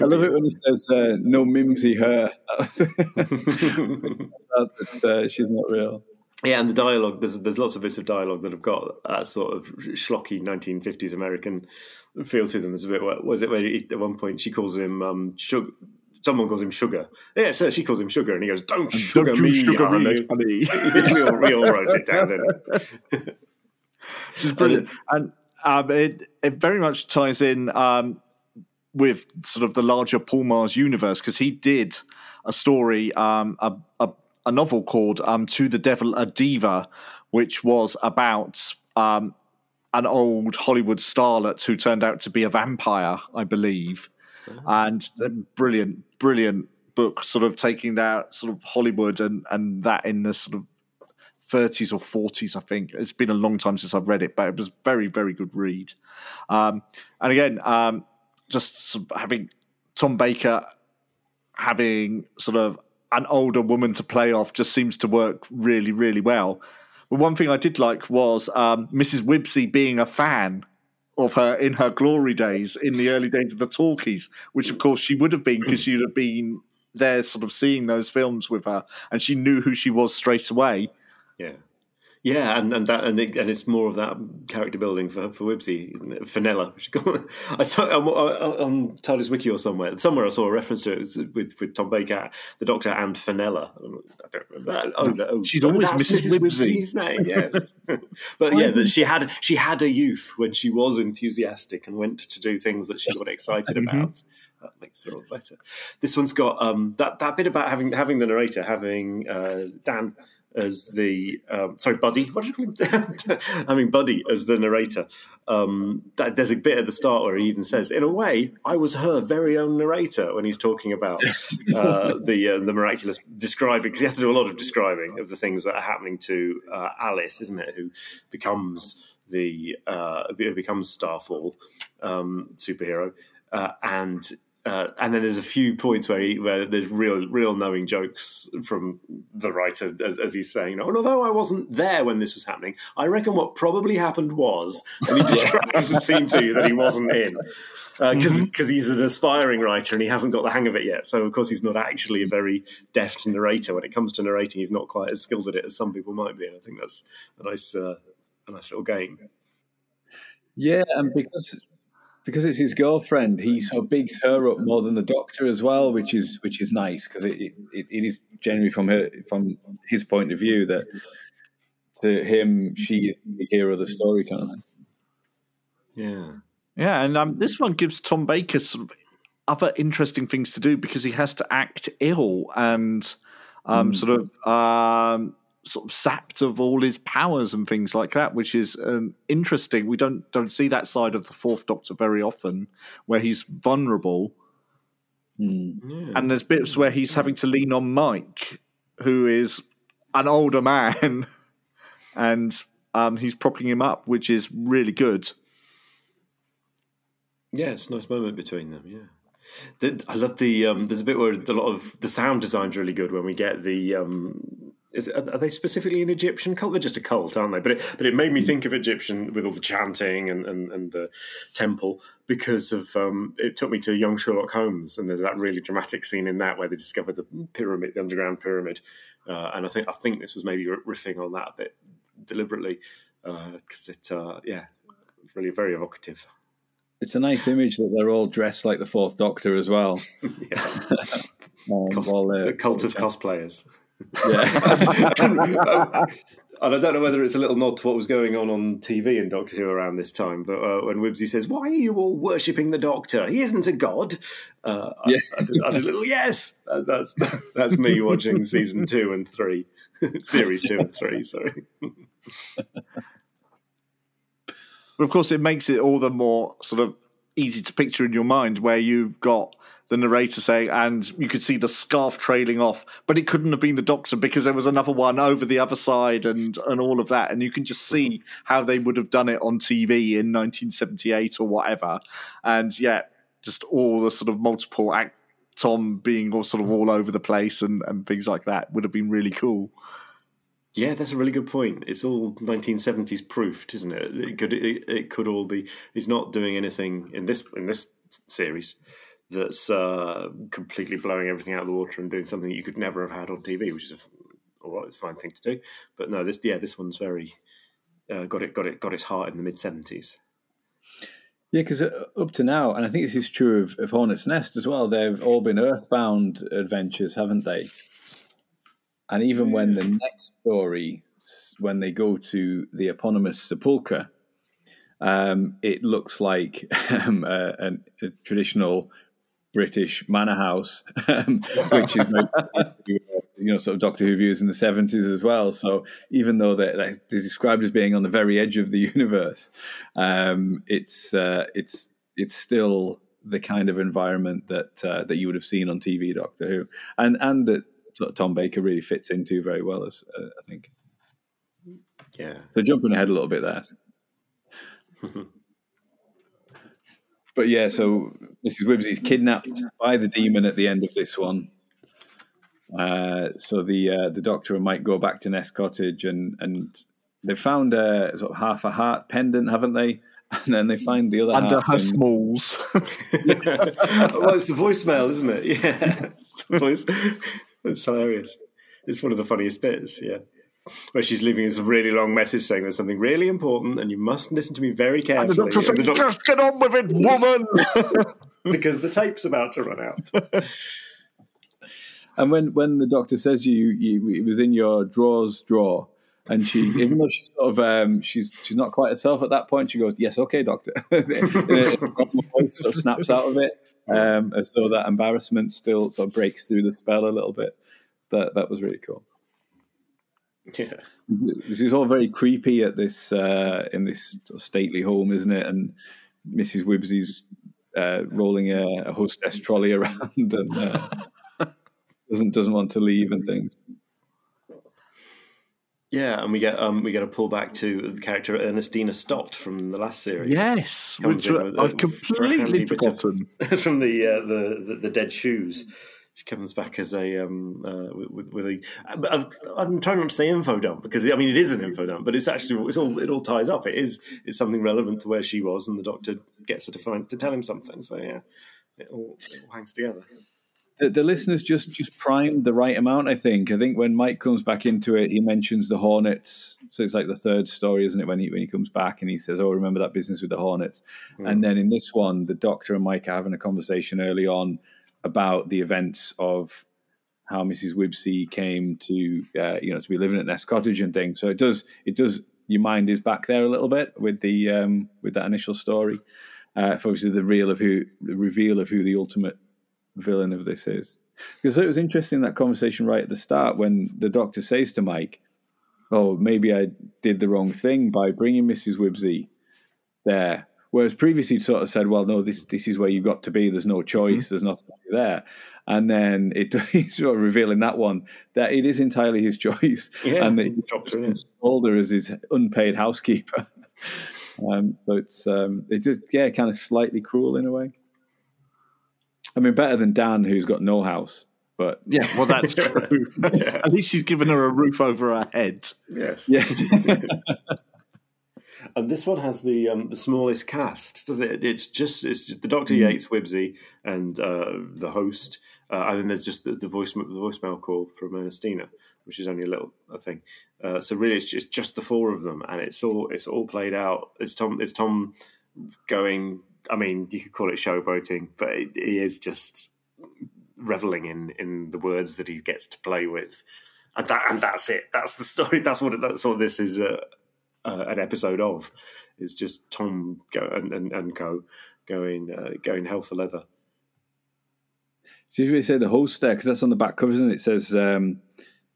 I love it when he says uh, "no Mimsy her." that, that, uh, she's not real. Yeah, and the dialogue there's there's lots of bits of dialogue that have got that sort of schlocky 1950s American feel to them. There's a bit where was it where he, at one point she calls him um, sugar. Someone calls him sugar. Yeah, so she calls him sugar, and he goes, "Don't sugar Don't me, sugar honey." we, all, we all wrote it down. Which brilliant. And um, it it very much ties in um, with sort of the larger Paul Magrs universe because he did a story, um, a, a a novel called um, "To the Devil a Diva," which was about um, an old Hollywood starlet who turned out to be a vampire, I believe. And brilliant, brilliant book, sort of taking that sort of Hollywood and and that in the sort of 30s or 40s, I think. It's been a long time since I've read it, but it was very, very good read. Um, and again, um, just sort of having Tom Baker having sort of an older woman to play off just seems to work really, really well. But one thing I did like was um, Mrs. Wibbsey being a fan of her in her glory days, in the early days of the talkies, which of course she would have been because she'd have been there sort of seeing those films with her and she knew who she was straight away. Yeah. Yeah, and, and that and, it, and it's more of that character building for for Wibbsey, Fenella. I saw on, on TARDIS Wiki or somewhere. Somewhere I saw a reference to it with with Tom Baker, the Doctor, and Fenella. I don't remember that. Oh, no, oh, she's always Mrs. Mrs. Wibbsey's name. Yes, but yeah, that she had she had a youth when she was enthusiastic and went to do things that she got excited mm-hmm. about. That makes it all better. This one's got um, that that bit about having having the narrator having uh, Dan as the um, sorry Buddy. What did you call him? I mean Buddy as the narrator. Um, that, there's a bit at the start where he even says, "In a way, I was her very own narrator." When he's talking about uh, the uh, the miraculous describing, because he has to do a lot of describing of the things that are happening to uh, Alice, isn't it? Who becomes the uh, becomes Starfall um, superhero, uh, and uh, and then there's a few points where he, where there's real real knowing jokes from the writer as, as, he's saying, "Oh, although I wasn't there when this was happening, I reckon what probably happened was," and he describes the scene to you that he wasn't in because uh, because mm-hmm. he's an aspiring writer and he hasn't got the hang of it yet. So of course he's not actually a very deft narrator. When it comes to narrating, he's not quite as skilled at it as some people might be. And I think that's a nice uh, a nice little game. Yeah, and because because it's his girlfriend, he so bigs her up more than the doctor as well, which is which is nice because it, it, it is generally from her from his point of view that to him she is the hero of the story kind of thing. Yeah, yeah, and um, this one gives Tom Baker some other interesting things to do because he has to act ill and um, mm. sort of um, sort of sapped of all his powers and things like that, which is um, interesting. We don't don't see that side of the Fourth Doctor very often, where he's vulnerable. Mm. Yeah. And there's bits where he's having to lean on Mike, who is an older man, and um, he's propping him up, which is really good. Yeah, it's a nice moment between them. Yeah. The, I love the. Um, there's a bit where a lot of the sound design's really good when we get the um, is, are they specifically an Egyptian cult? They're just a cult, aren't they? But it, but it made me think of Egyptian with all the chanting and, and, and the temple because of um, it took me to young Sherlock Holmes, and there's that really dramatic scene in that where they discover the pyramid, the underground pyramid, uh, and I think I think this was maybe riffing on that a bit deliberately because uh, it uh, yeah, really very evocative. It's a nice image that they're all dressed like the Fourth Doctor as well. yeah. um, Cos- the cult of cosplayers. Yeah. and I don't know whether it's a little nod to what was going on on TV in Doctor Who around this time, but uh, when Wibbsey says, "Why are you all worshipping the Doctor? He isn't a god," uh, yeah. I, I, I, did a little yes. That's that's me watching season two and three, series two and three. Sorry. But of course, it makes it all the more sort of easy to picture in your mind where you've got the narrator saying, and you could see the scarf trailing off, but it couldn't have been the doctor because there was another one over the other side and, and all of that. And you can just see mm-hmm. how they would have done it on TV in 1978 or whatever. And yeah, just all the sort of multiple act Tom being all sort of all over the place and, and things like that would have been really cool. Yeah, that's a really good point. It's all 1970s proofed, isn't it? It could it, it could all be. He's not doing anything in this in this series that's uh, completely blowing everything out of the water and doing something that you could never have had on TV, which is a, a fine thing to do. But no, this yeah, this one's very uh, got it got it got its heart in the mid seventies. Yeah, because uh, up to now, and I think this is true of, of Hornet's Nest as well. They've all been Earthbound adventures, haven't they? And even when the next story, when they go to the eponymous sepulchre, um, it looks like um, a, a, traditional British manor house, um, which is you know sort of Doctor Who views in the seventies as well. So even though they're, they're, described as being on the very edge of the universe, um, it's uh, it's it's still the kind of environment that uh, that you would have seen on TV Doctor Who, and and that Tom Baker really fits into very well as uh, I think. Yeah. So jumping ahead a little bit there. But yeah, so Mrs. Wibbsey's kidnapped by the demon at the end of this one. Uh, so the uh, the doctor might go back to Nest Cottage and and they found a sort of half a heart pendant, haven't they? And then they find the other under her smalls. well, it's the voicemail, isn't it? Yeah, it's, it's hilarious. It's one of the funniest bits. Yeah. Where she's leaving this really long message saying there's something really important and you must listen to me very And carefully. the doctor And said, the doc- "Just get on with it, woman." because the tape's about to run out. And when, when the doctor says you, you it was in your drawers drawer, and she, even though she's sort of, um, she's she's not quite herself at that point, she goes, "Yes, okay, doctor." voice sort of snaps out of it, um, as though that embarrassment still sort of breaks through the spell a little bit. That that was really cool. yeah. This is all very creepy at this uh, in this stately home, isn't it? And Mrs. Wibbsey's uh, rolling a, a hostess trolley around and uh, doesn't doesn't want to leave and things. Yeah, and we get um, we get a pullback to the character Ernestina Stott from the last series. yes, Comes which in with a- I've completely handy bit of- forgotten. from the, uh, the the the dead shoes. She comes back as a um, uh, with, with a. I'm trying not to say info dump because I mean it is an info dump, but it's actually it's all it all ties up. It is it's something relevant to where she was, and the doctor gets her to find to tell him something. So yeah, it all, it all hangs together. The, the listeners just just primed the right amount. I think. I think when Mike comes back into it, he mentions the Hornets. So it's like the third story, isn't it? When he when he comes back and he says, "Oh, remember that business with the Hornets?" And then in this one, the Doctor and Mike are having a conversation early on about the events of how Mrs. Wibbsey came to uh, you know to be living at Nest Cottage and things. So it does it does your mind is back there a little bit with the um, with that initial story. Uh, for obviously the of who the reveal of who the ultimate villain of this is. Because it was interesting that conversation right at the start when the doctor says to Mike, "Oh, maybe I did the wrong thing by bringing Mrs. Wibbsey there." Whereas previously, he'd sort of said, "Well, no, this this is where you've got to be. There's no choice. There's nothing there." And then it he's sort of revealing that one that it is entirely his choice, Yeah, and that he he drops just her in. installed her as his unpaid housekeeper. um, so it's um, it just yeah, kind of slightly cruel in a way. I mean, better than Dan, who's got no house. But Yeah, well, that's true. Yeah. At least he's given her a roof over her head. Yes. yeah, And this one has the um, the smallest cast, does it? It's just it's just the Doctor Hmm. Yates, Wibbsey, and uh, the host, uh, and then there's just the, the voice the voicemail call from Ernestina, which is only a little a thing. Uh, so really, it's just just the four of them, and it's all it's all played out. It's Tom it's Tom going. I mean, you could call it showboating, but it, he is just reveling in in the words that he gets to play with, and that and that's it. That's the story. That's what that's what this is. Uh, uh, an episode of is just Tom go and, and, and co going uh, going hell for leather. So if you say the host there because that's on the back cover, isn't it? It says um,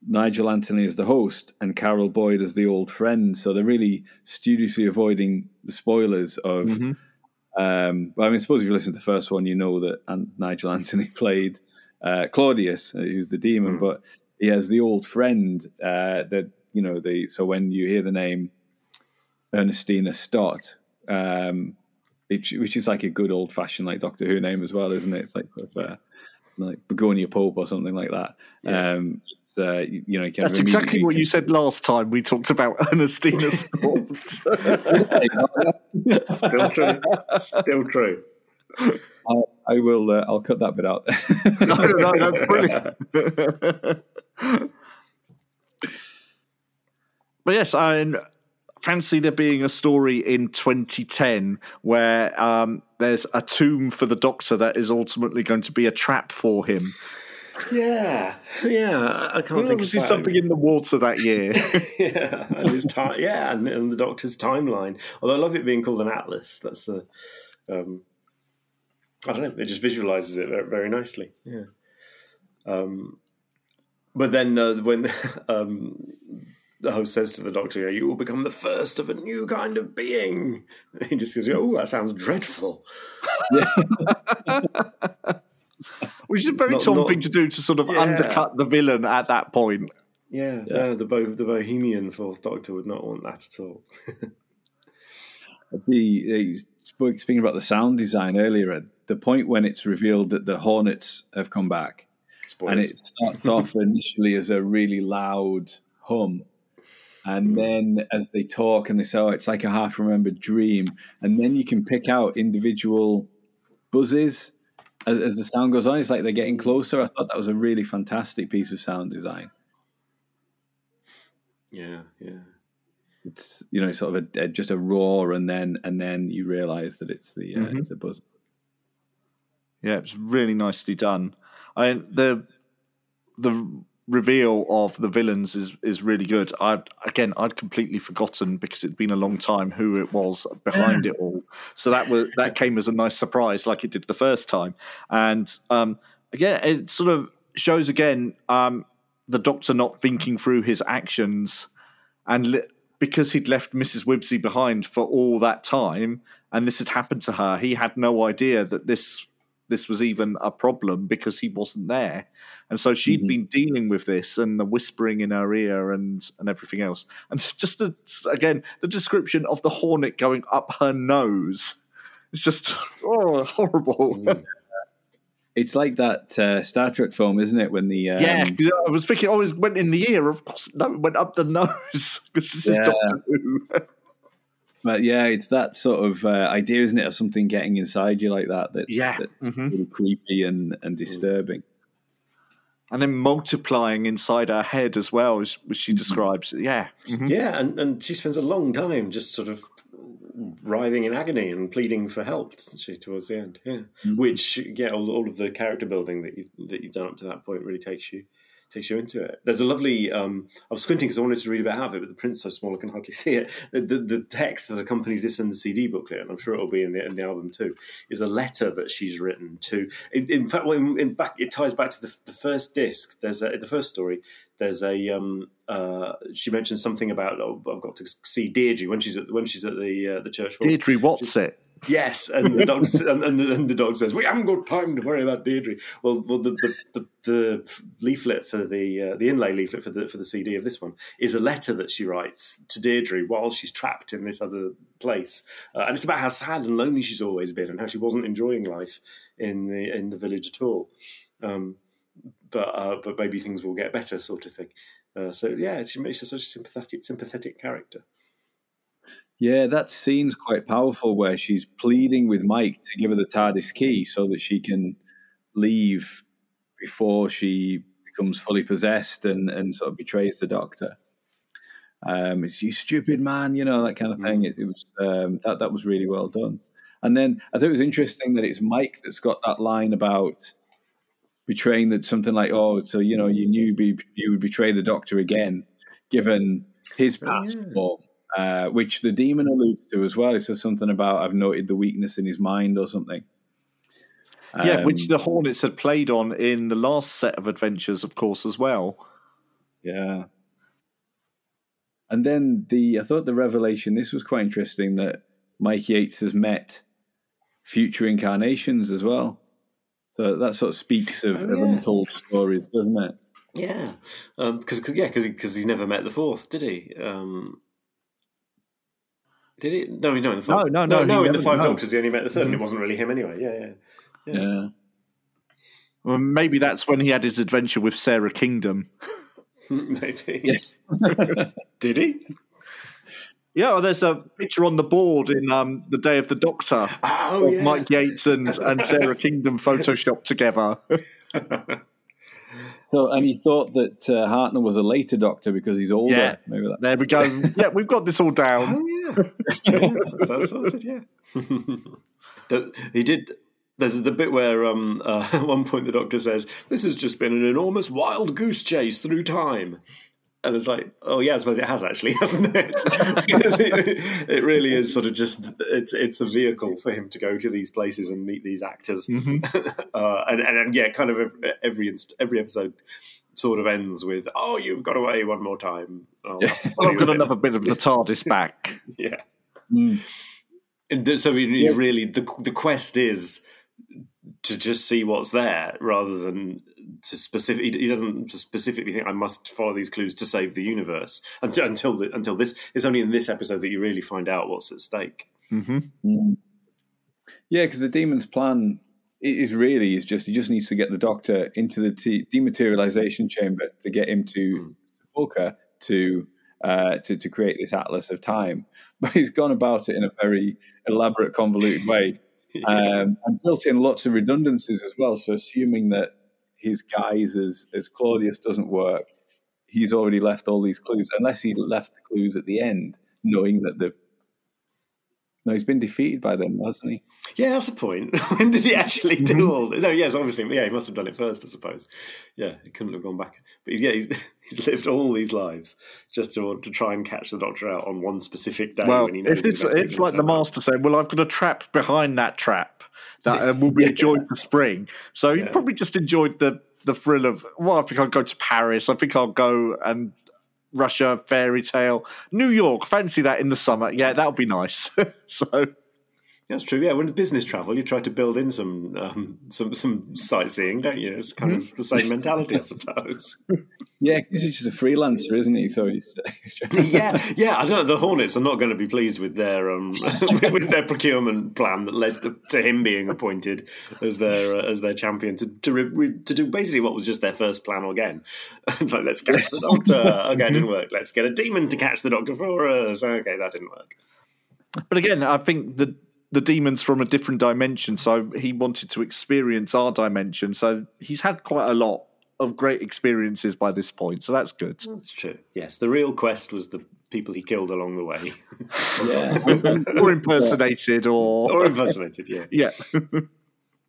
Nigel Anthony is the host and Carol Boyd as the old friend. So they're really studiously avoiding the spoilers of. Mhm. Um, well, I mean, I suppose if you listen to the first one, you know that An- Nigel Anthony played uh, Claudius, uh, who's the demon, Mm. but he has the old friend uh, that you know. The so when you hear the name Ernestina Stott, um, it, which is like a good old fashioned like Doctor Who name as well, isn't it? It's like sort of uh, like Begonia Pope or something like that. Yeah. Um, it's, uh, you, you know, you can That's exactly what you said last time we talked about Ernestina Stott. Still true. Still true. I will. Uh, I'll cut that bit out. no, no, that's brilliant. but yes, I fancy there being a story in 2010 where um, there's a tomb for the Doctor that is ultimately going to be a trap for him. Yeah, yeah. I- can't Well, think obviously, of something in the water that year. yeah, and his ti- yeah, and, and the Doctor's timeline. Although I love it being called an atlas. That's the. Um, I don't know. It just visualizes it very, very nicely. Yeah. Um, but then uh, when um, the host says to the Doctor, "You will become the first of a new kind of being," he just goes, "Oh, that sounds dreadful." Which is a very not- Tom not- thing to do to sort of Yeah. undercut the villain at that point. Yeah, Yeah. yeah. the Bo- the Bohemian Fourth Doctor would not want that at all. the uh, speaking about the sound design earlier, at the point when it's revealed that the Hornets have come back, Spoilers. and it starts off initially as a really loud hum. And then as they talk and they say, oh, it's like a half remembered dream. And then you can pick out individual buzzes as, as the sound goes on. It's like they're getting closer. I thought that was a really fantastic piece of sound design. Yeah, yeah. It's you know sort of a, a, just a roar, and then and then you realise that it's the uh, Mhm. it's the buzz. Yeah, it's really nicely done. I the the reveal of the villains is is really good. I again, I'd completely forgotten because it'd been a long time who it was behind it all. So that was that came as a nice surprise, like it did the first time. And um, again, it sort of shows again um, the Doctor not thinking through his actions, and li- because he'd left Mrs. Wibbsey behind for all that time, and this had happened to her, he had no idea that this this was even a problem because he wasn't there. And so she had Mhm. been dealing with this and the whispering in her ear and and everything else. And just the, again, the description of the hornet going up her nose. It's just oh horrible. Mm. It's like that uh, Star Trek film, isn't it? When the um, yeah, I was thinking, oh, it went in the ear. Of course, no, it went up the nose because this is Doctor Who. But yeah, it's that sort of uh, idea, isn't it, of something getting inside you like that? That's, Yeah. that's Mhm. really creepy and, and disturbing. and then multiplying inside her head as well, as as she describes. Yeah, Mhm. Yeah, and, and she spends a long time just sort of writhing in agony and pleading for help she, towards the end. Yeah, which yeah, all, all of the character building that you that you've done up to that point really takes you takes you into it. There's a lovely. Um, I was squinting because I wanted to read about it, but the print's so small I can hardly see it. The, the, the text that accompanies this in the CD booklet, and I'm sure it'll be in the, in the album too, is a letter that she's written to. In, in fact, well, in, in back it ties back to the, the first disc. There's a, the first story. There's a um, uh, she mentions something about oh, I've got to see Deirdre when she's at when she's at the uh, the church. hall. Deirdre What's it. Yes, and the dog and, and, the, and the dog says, "We haven't got time to worry about Deirdre." Well, well, the the, the, the leaflet for the uh, the inlay leaflet for the for the CD of this one is a letter that she writes to Deirdre while she's trapped in this other place, uh, and it's about how sad and lonely she's always been, and how she wasn't enjoying life in the in the village at all. Um, but uh, but maybe things will get better, sort of thing. Uh, so yeah, she makes her such a sympathetic sympathetic character. Yeah, that scene's quite powerful where she's pleading with Mike to give her the TARDIS key so that she can leave before she becomes fully possessed and, and sort of betrays the doctor. Um, it's you stupid man, you know, that kind of thing. It, it was um, that that was really well done. And then I thought it was interesting that it's Mike that's got that line about betraying that something like, oh, so you know, you knew be, you would betray the doctor again, given his past yeah. form uh, which the demon alludes to as well. It says something about I've noted the weakness in his mind or something. Yeah, Um, which the Hornets had played on in the last set of adventures, of course, as well. yeah. And then the I thought the revelation. This was quite interesting that Mike Yates has met future incarnations as well. So that sort of speaks of, Oh, of yeah. untold stories, doesn't it? Yeah, because yeah, because because he never met the fourth, did he? Um, did he? No, he's not in the fourth. No, no, no, no. he In the Five no. Doctors, he only met the 3rd and it wasn't really him anyway. Yeah, yeah. Yeah. Yeah. Well, maybe that's when he had his adventure with Sara Kingdom. Maybe. did he? Yeah, well, there's a picture on the board in um, the Day of the Doctor Oh, of yeah. Mike Yates and, and Sara Kingdom photoshopped together. So, and he thought that uh, Hartnell was a later Doctor because he's older. Yeah. Maybe that. There we go. Yeah, we've got this all down. Oh yeah, yeah that's sorted. Yeah, The- he did. There's the bit where, um, uh, at one point, the Doctor says, "This has just been an enormous wild goose chase through time." And it's like, oh yeah, I suppose it has actually, hasn't it? It, it really is sort of just it's it's a vehicle for him to go to these places and meet these actors, uh, and, and and yeah, kind of every every episode sort of ends with, "Oh, you've got away one more time." I'll have to Well, follow I've got another bit of the TARDIS back. Yeah. Mm. And so you Yes. really the the quest is to just see what's there rather than to specific. He he doesn't specifically think I must follow these clues to save the universe until until the, until this. It's only in this episode that you really find out what's at stake. hmm Mm. Yeah, because the demon's plan is really is just he just needs to get the doctor into the t- dematerialization chamber to get him to Sepulchre to uh, to to create this atlas of time. But he's gone about it in a very elaborate, convoluted way, um, and built in lots of redundancies as well. So assuming that his guise as as Claudius doesn't work, he's already left all these clues, unless he left the clues at the end, knowing that the no, he's been defeated by them, hasn't he? Yeah, that's a point. when did he actually do mm-hmm. all? No, yes, obviously, yeah, he must have done it first, I suppose. Yeah, he couldn't have gone back. But he's, yeah, he's, he's lived all these lives just to to try and catch the Doctor out on one specific day. Well, if it's it's like the Master saying, "Well, I've got a trap behind that trap that uh, will be a joy to spring," so he yeah. probably just enjoyed the the thrill of, well, I think I'll go to Paris. I think I'll go and Russia, fairy tale, New York. Fancy that in the summer. Yeah, that would be nice. so that's true. Yeah, when business travel, you try to build in some um, some some sightseeing, don't you? It's kind of the same mentality, I suppose. Yeah, because he's just a freelancer, isn't he? So he's yeah, yeah. I don't know. The Hornets are not going to be pleased with their um, with their procurement plan that led to him being appointed as their uh, as their champion to to, re- to do basically what was just their first plan again. it's like let's catch the Doctor. Okay, it didn't work. Let's get a demon to catch the Doctor for us. Okay, that didn't work. But again, I think the the demons from a different dimension. So he wanted to experience our dimension. So he's had quite a lot of great experiences by this point. So that's good. That's true. Yes, the real quest was the people he killed along the way. yeah. or impersonated, or or impersonated. Yeah, yeah.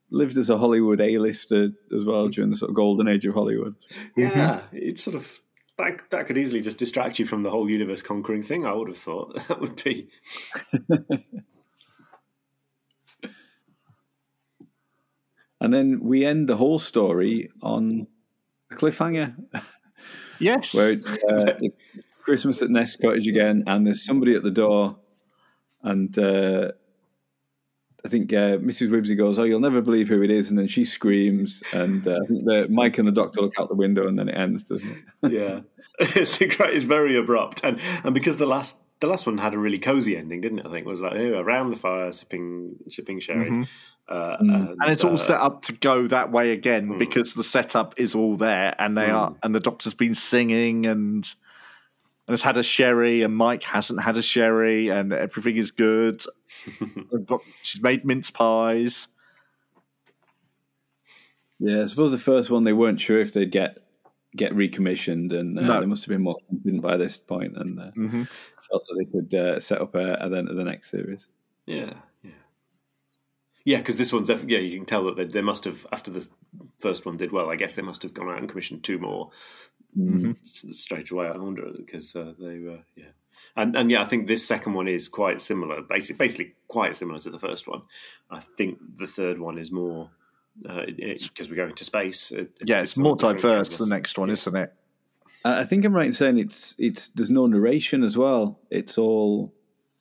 Lived as a Hollywood A-lister as well during the sort of golden age of Hollywood. Yeah, it's sort of that that could easily just distract you from the whole universe conquering thing. I would have thought that would be. And then we end the whole story on a cliffhanger. Yes. Where it's, uh, it's Christmas at Nest Cottage again, and there's somebody at the door, and uh, I think uh, Mrs. Wibbsey goes, "Oh, you'll never believe who it is," and then she screams, and uh, the Mike and the doctor look out the window, and then it ends, doesn't it? yeah, it's it's very abrupt, and and because the last the last one had a really cozy ending, didn't it? I think it was like oh, around the fire, sipping sipping sherry, mm-hmm. uh, mm. and, and, it's all uh, set up to go that way again mm. because the setup is all there, and they mm. are, and the doctor's been singing and. And has had a sherry, and Mike hasn't had a sherry, and everything is good. got, she's made mince pies. Yeah, I suppose the first one they weren't sure if they'd get get recommissioned, and uh, no. they must have been more confident by this point, and uh, mm-hmm. felt that they could uh, set up a, a, then the next series. Yeah, yeah, yeah. Because this one's yeah. You can tell that they, they, must have after the first one did well. I guess they must have gone out and commissioned two more mm-hmm. straight away. I wonder because uh, they were yeah. And, and yeah, I think this second one is quite similar, basically, basically quite similar to the first one. I think the third one is more because uh, we're going to space. It, yeah, it's, it's more diverse. The next one, yeah. isn't it? I think I'm right in saying it's it's there's no narration as well. It's all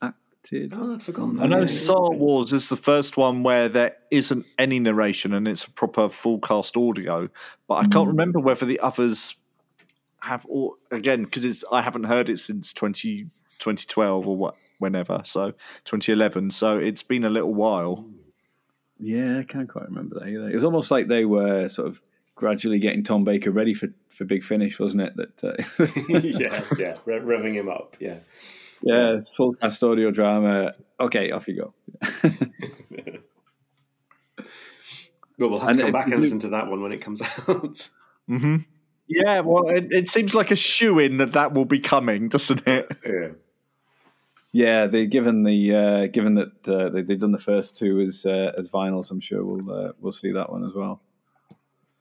acted. Oh, I'd forgotten. I know Star Wars is the first one where there isn't any narration and it's a proper full cast audio. But I can't mm. remember whether the others have all again because it's I haven't heard it since 20, 2012 or what whenever so 2011 so it's been a little while yeah, I can't quite remember that either. It was almost like they were sort of gradually getting Tom Baker ready for, for Big Finish, wasn't it? That uh... yeah, yeah, Re- revving him up. Yeah, yeah, it's full cast audio drama. Okay, off you go. well, we'll have and to come back and listen to that one when it comes out. Mm-hmm. Yeah, well, it, it seems like a shoe in that that will be coming, doesn't it? Yeah. Yeah, they given the uh, given that uh, they, have done the first two as uh, as vinyls, I'm sure we'll uh, we'll see that one as well.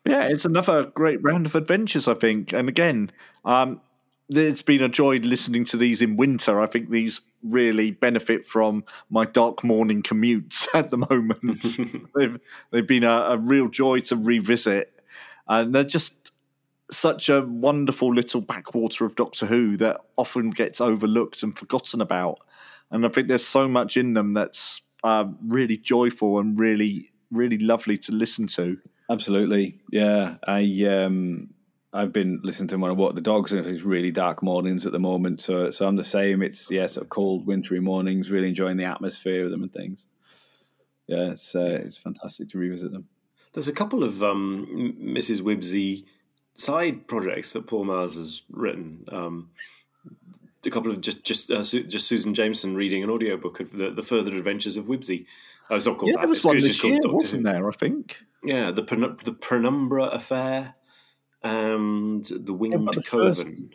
Yeah, it's another great round of adventures, I think. And again, um, it's been a joy listening to these in winter. I think these really benefit from my dark morning commutes at the moment. they've they've been a, a real joy to revisit, and they're just such a wonderful little backwater of Doctor Who that often gets overlooked and forgotten about. And I think there's so much in them that's uh, really joyful and really, really lovely to listen to. Absolutely, yeah. I um, I've been listening to them when I walk the dogs, and it's really dark mornings at the moment. So, so I'm the same. It's yeah, sort of cold, wintry mornings. Really enjoying the atmosphere of them and things. Yeah, it's uh, it's fantastic to revisit them. There's a couple of um, Mrs. Wibbsey side projects that Paul Magrs has written. Um, a couple of just just uh, just Susan Jameson reading an audiobook of the, the Further Adventures of Wibbsey. Oh, it's not called yeah, that. there was it's, one this year, wasn't there? I think. Yeah, the the Penumbra Affair. and the Winged but the Coven.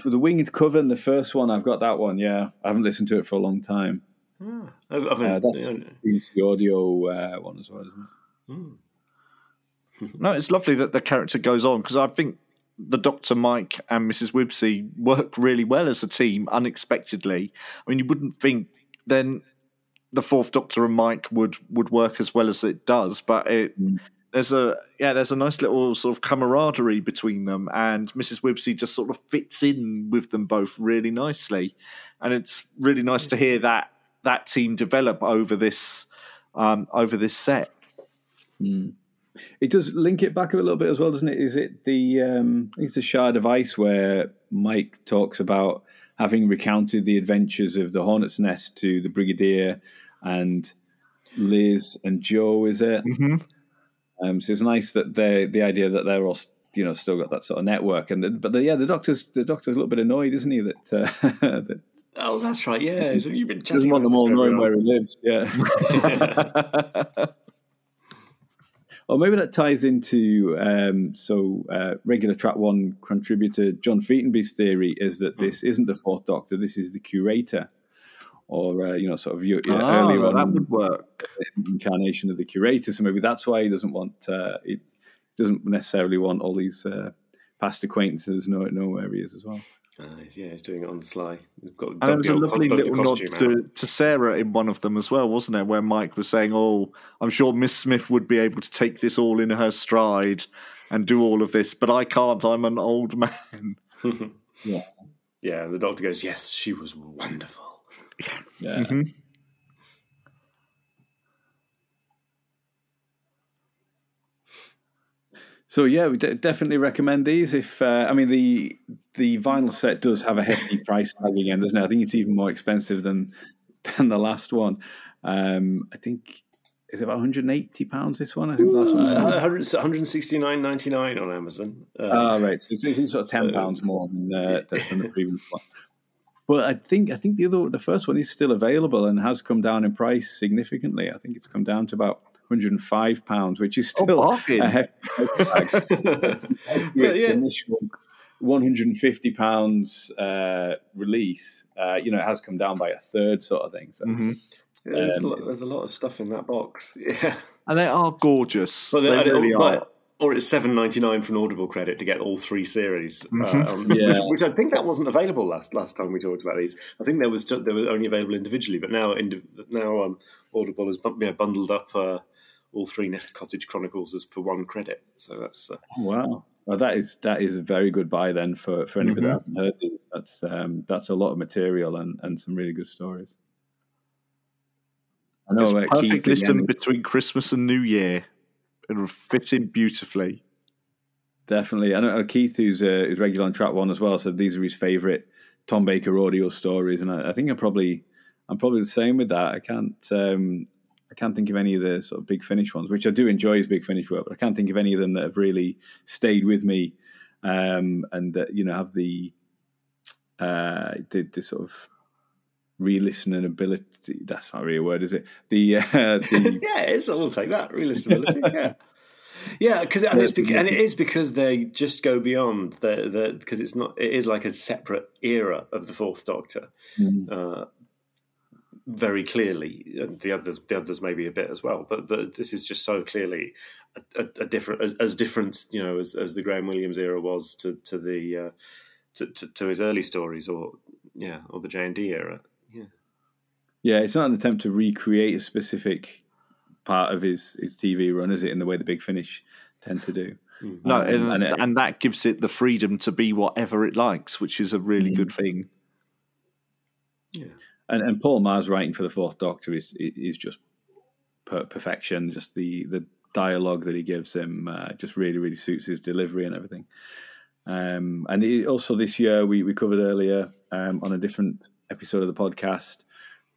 For the Winged Coven, the first one, I've got that one. Yeah, I haven't listened to it for a long time. Ah, I've, I've, Uh, that's yeah, the audio uh, one as well, isn't it? hmm. No, it's lovely that the character goes on because I think the Doctor Mike and Mrs. Wibbsey work really well as a team unexpectedly. I mean, you wouldn't think then the Fourth Doctor and Mike would would work as well as it does, but it. Mm. There's a yeah, there's a nice little sort of camaraderie between them, and Mrs. Wibbsey just sort of fits in with them both really nicely, and it's really nice to hear that that team develop over this um, over this set. Mm. It does link it back a little bit as well, doesn't it? Is it the um, it's the Shard of Ice where Mike talks about having recounted the adventures of the Hornet's Nest to the Brigadier and Liz and Joe. Is it? Mm-hmm. Um, so it's nice that they the idea that they're all you know still got that sort of network. And the, but the, yeah, the doctor's the doctor's a little bit annoyed, isn't he? That, uh, that Oh, that's right. Yeah, so you've been doesn't want them all this knowing where he lives. Yeah. Or maybe that ties into um, so uh, regular track one contributor John Featonby's theory is that this isn't the fourth Doctor, this is the curator, or uh, you know, sort of your, your earlier Oh, that on would work. incarnation of the curator. So maybe that's why he doesn't want uh, he doesn't necessarily want all these uh, past acquaintances know know where he is as well. Uh, yeah, he's doing it on the sly. He's got And there was a lovely co- little nod to, to Sarah in one of them as well, wasn't there? Where Mike was saying, "Oh, I'm sure Miss Smith would be able to take this all in her stride and do all of this, but I can't. I'm an old man." Yeah. Yeah, and the doctor goes, "Yes, she was wonderful." Yeah. Mhm. So yeah, we de- definitely recommend these. If uh, I mean the the vinyl set does have a hefty price tag again, doesn't it? I think it's even more expensive than than the last one. Um, I think is it about 180 pounds. This one, I think the last one. Uh, 100 169.99 on Amazon. Uh, Ah, right. So it's, it's sort of ten pounds more than, uh, than the previous one. But I think I think the other the first one is still available and has come down in price significantly. I think it's come down to about 105 pounds, which is Oh, still bargain. a hefty price tag. to its yeah. initial 150 pounds uh, release, uh, you know, it has come down by a third, sort of thing. So Mhm. Yeah, there's, a Um, lot, there's a lot of stuff in that box. Yeah, And they are gorgeous. But they they- really but- are. Or it's seven ninety nine for an Audible credit to get all three series, uh, Mhm. um, Yeah. which, which I think that wasn't available last last time we talked about these. I think there was just, they were only available individually, but now indi- now um, Audible has bu- yeah, bundled up uh, all three Nest Cottage Chronicles as for one credit. So that's uh, wow. Well, that is that is a very good buy then for, for anybody Mhm. that hasn't heard these. That's um, that's a lot of material and, and some really good stories. I know It's uh, perfect Keith listen between Christmas and New Year. It'll fit in beautifully. definitely. I know uh, Keith, who's uh, is regular on track one as well, said these are his favourite Tom Baker audio stories, and I, I think I'm probably I'm probably the same with that. I can't um, I can't think of any of the sort of big finish ones, which I do enjoy his big finish work, but I can't think of any of them that have really stayed with me um, and that you know have the uh, the, the sort of re-listening ability. That's not really a word, is it? The uh, the yeah, it is. I will take that realisticability. yeah, yeah, because and it's bec- and it is because they just go beyond the the because it's not it is like a separate era of the Fourth Doctor. Mm. Uh, very clearly, and the others, the others maybe a bit as well, but but this is just so clearly a, a, a different, as, as different, you know, as, as the Graham Williams era was to to the uh, to, to, to his early stories, or yeah, or the JNT era. Yeah, Yeah, it's not an attempt to recreate a specific part of his, his TV run, is it? In the way the Big Finish tend to do. No, Um, and, and and, it- that gives it the freedom to be whatever it likes, which is a really Mm. good thing. yeah. And, and Paul Magrs writing for the Fourth Doctor is is just per- perfection. Just the the dialogue that he gives him uh, just really really suits his delivery and everything. Um, and it, also this year we, we covered earlier um, on a different episode of the podcast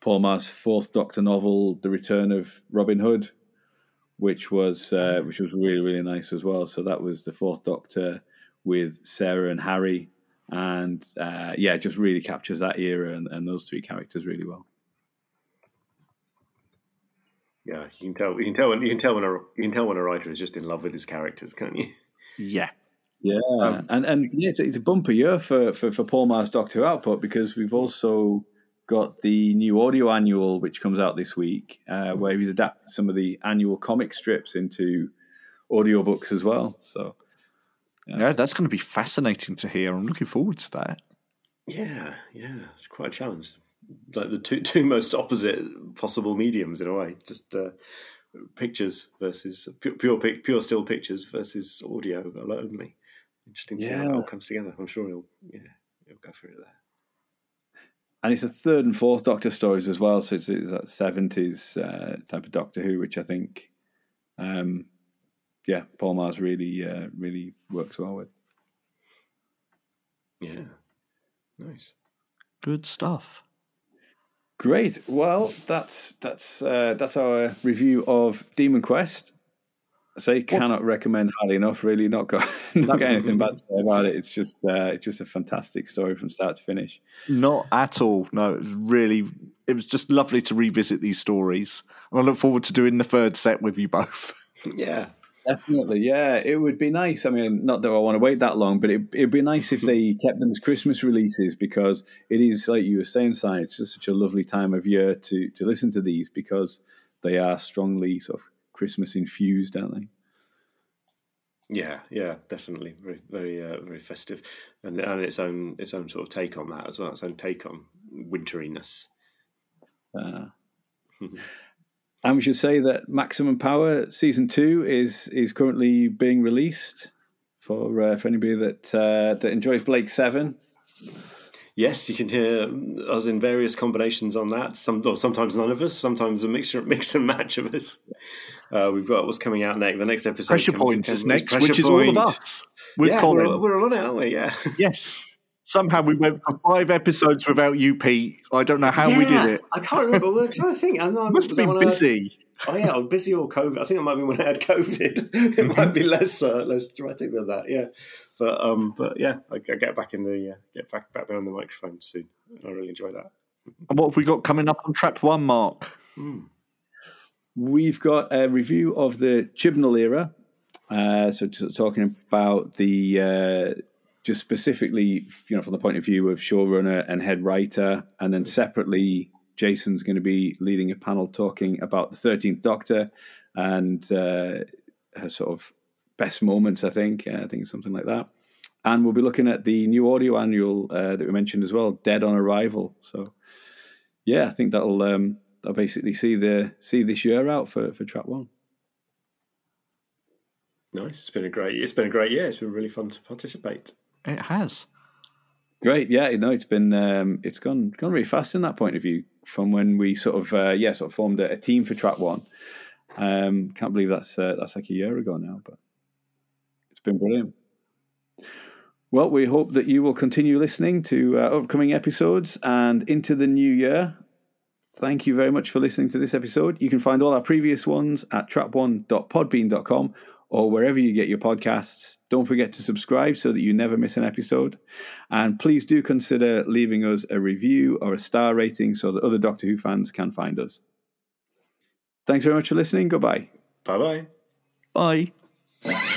Paul Magrs' Fourth Doctor novel, The Return of Robin Hood, which was uh, which was really really nice as well. So that was the Fourth Doctor with Sarah and Harry and uh, yeah, it just really captures that era and, and those three characters really well. Yeah, you can tell. You can tell when you can tell when a you can tell when a writer is just in love with his characters, can't you? Yeah. Yeah, um, and and yeah, it's, it's, a bumper year for, for for Paul Magrs' Doctor output because we've also got the new audio annual which comes out this week, uh, where he's adapted some of the annual comic strips into audiobooks as well. So yeah. yeah, that's going to be fascinating to hear. I'm looking forward to that. Yeah, yeah, it's quite a challenge. Like the two two most opposite possible mediums in a way, just uh, pictures versus pure, pure pure still pictures versus audio only. Interesting to yeah. see how it all comes together. I'm sure he'll yeah he'll go through it there. And it's the third and fourth Doctor stories as well, so it's, it's that seventies uh, type of Doctor Who, which I think, um, yeah, Paul Magrs really uh, really works well with. Yeah, nice, good stuff. Great. Well, that's that's uh, that's our review of Demon Quest. I say cannot recommend highly enough. Really, not got not got anything bad to say about it. It's just uh, it's just a fantastic story from start to finish. Not at all. No, it was really. It was just lovely to revisit these stories, and I look forward to doing the third set with you both. Yeah, Definitely, yeah. It would be nice. I mean, not that I want to wait that long, but it, it'd be nice if they kept them as Christmas releases because it is, like you were saying, Si, it's just such a lovely time of year to to listen to these because they are strongly sort of Christmas infused, aren't they? Yeah, yeah, definitely, very, very, uh, very festive, and and its own its own sort of take on that as well. Its own take on winteriness. Uh, And we should say that Maximum Power season two is is currently being released for uh, for anybody that uh, that enjoys Blake Seven. Yes, you can hear us in various combinations on that. Some, or sometimes none of us. Sometimes a mixture, mix and match of us. Uh, we've got what's coming out next. The next episode, Pressure Point is next, which is all of us. With yeah, Colin. We're, we're on it, aren't we? Yeah. Yes. Somehow we went for five episodes without you, Pete. I don't know how yeah, we did it. I can't remember. We're trying to think. I know. Must have been busy. A, oh yeah, I'm busy or COVID. I think it might be when I had COVID. it might be less uh, less dramatic than that. Yeah, but um, but yeah, I, I get back in the uh, get back back behind the microphone soon. I really enjoy that. And what have we got coming up on Track One, Mark? Hmm. We've got a review of the Chibnall era. Uh, so talking about the uh, just specifically, you know, from the point of view of showrunner and head writer, and then separately, Jason's going to be leading a panel talking about the Thirteenth Doctor and uh, her sort of best moments. I think, I think something like that. And we'll be looking at the new audio annual uh, that we mentioned as well, Dead on Arrival. So, yeah, I think that'll um, that'll basically see the see this year out for for track one. Nice. It's been a great. It's been a great year. It's been really fun to participate. It has. Great, yeah. You know, it's been um, it's gone gone really fast in that point of view from when we sort of uh, yeah sort of formed a, a team for Track One. Um, can't believe that's uh, that's like a year ago now, but it's been brilliant. Well, we hope that you will continue listening to uh, upcoming episodes and into the new year. Thank you very much for listening to this episode. You can find all our previous ones at track1.podbean.com or wherever you get your podcasts. Don't forget to subscribe so that you never miss an episode. And please do consider leaving us a review or a star rating so that other Doctor Who fans can find us. Thanks very much for listening. Goodbye. Bye-bye. Bye.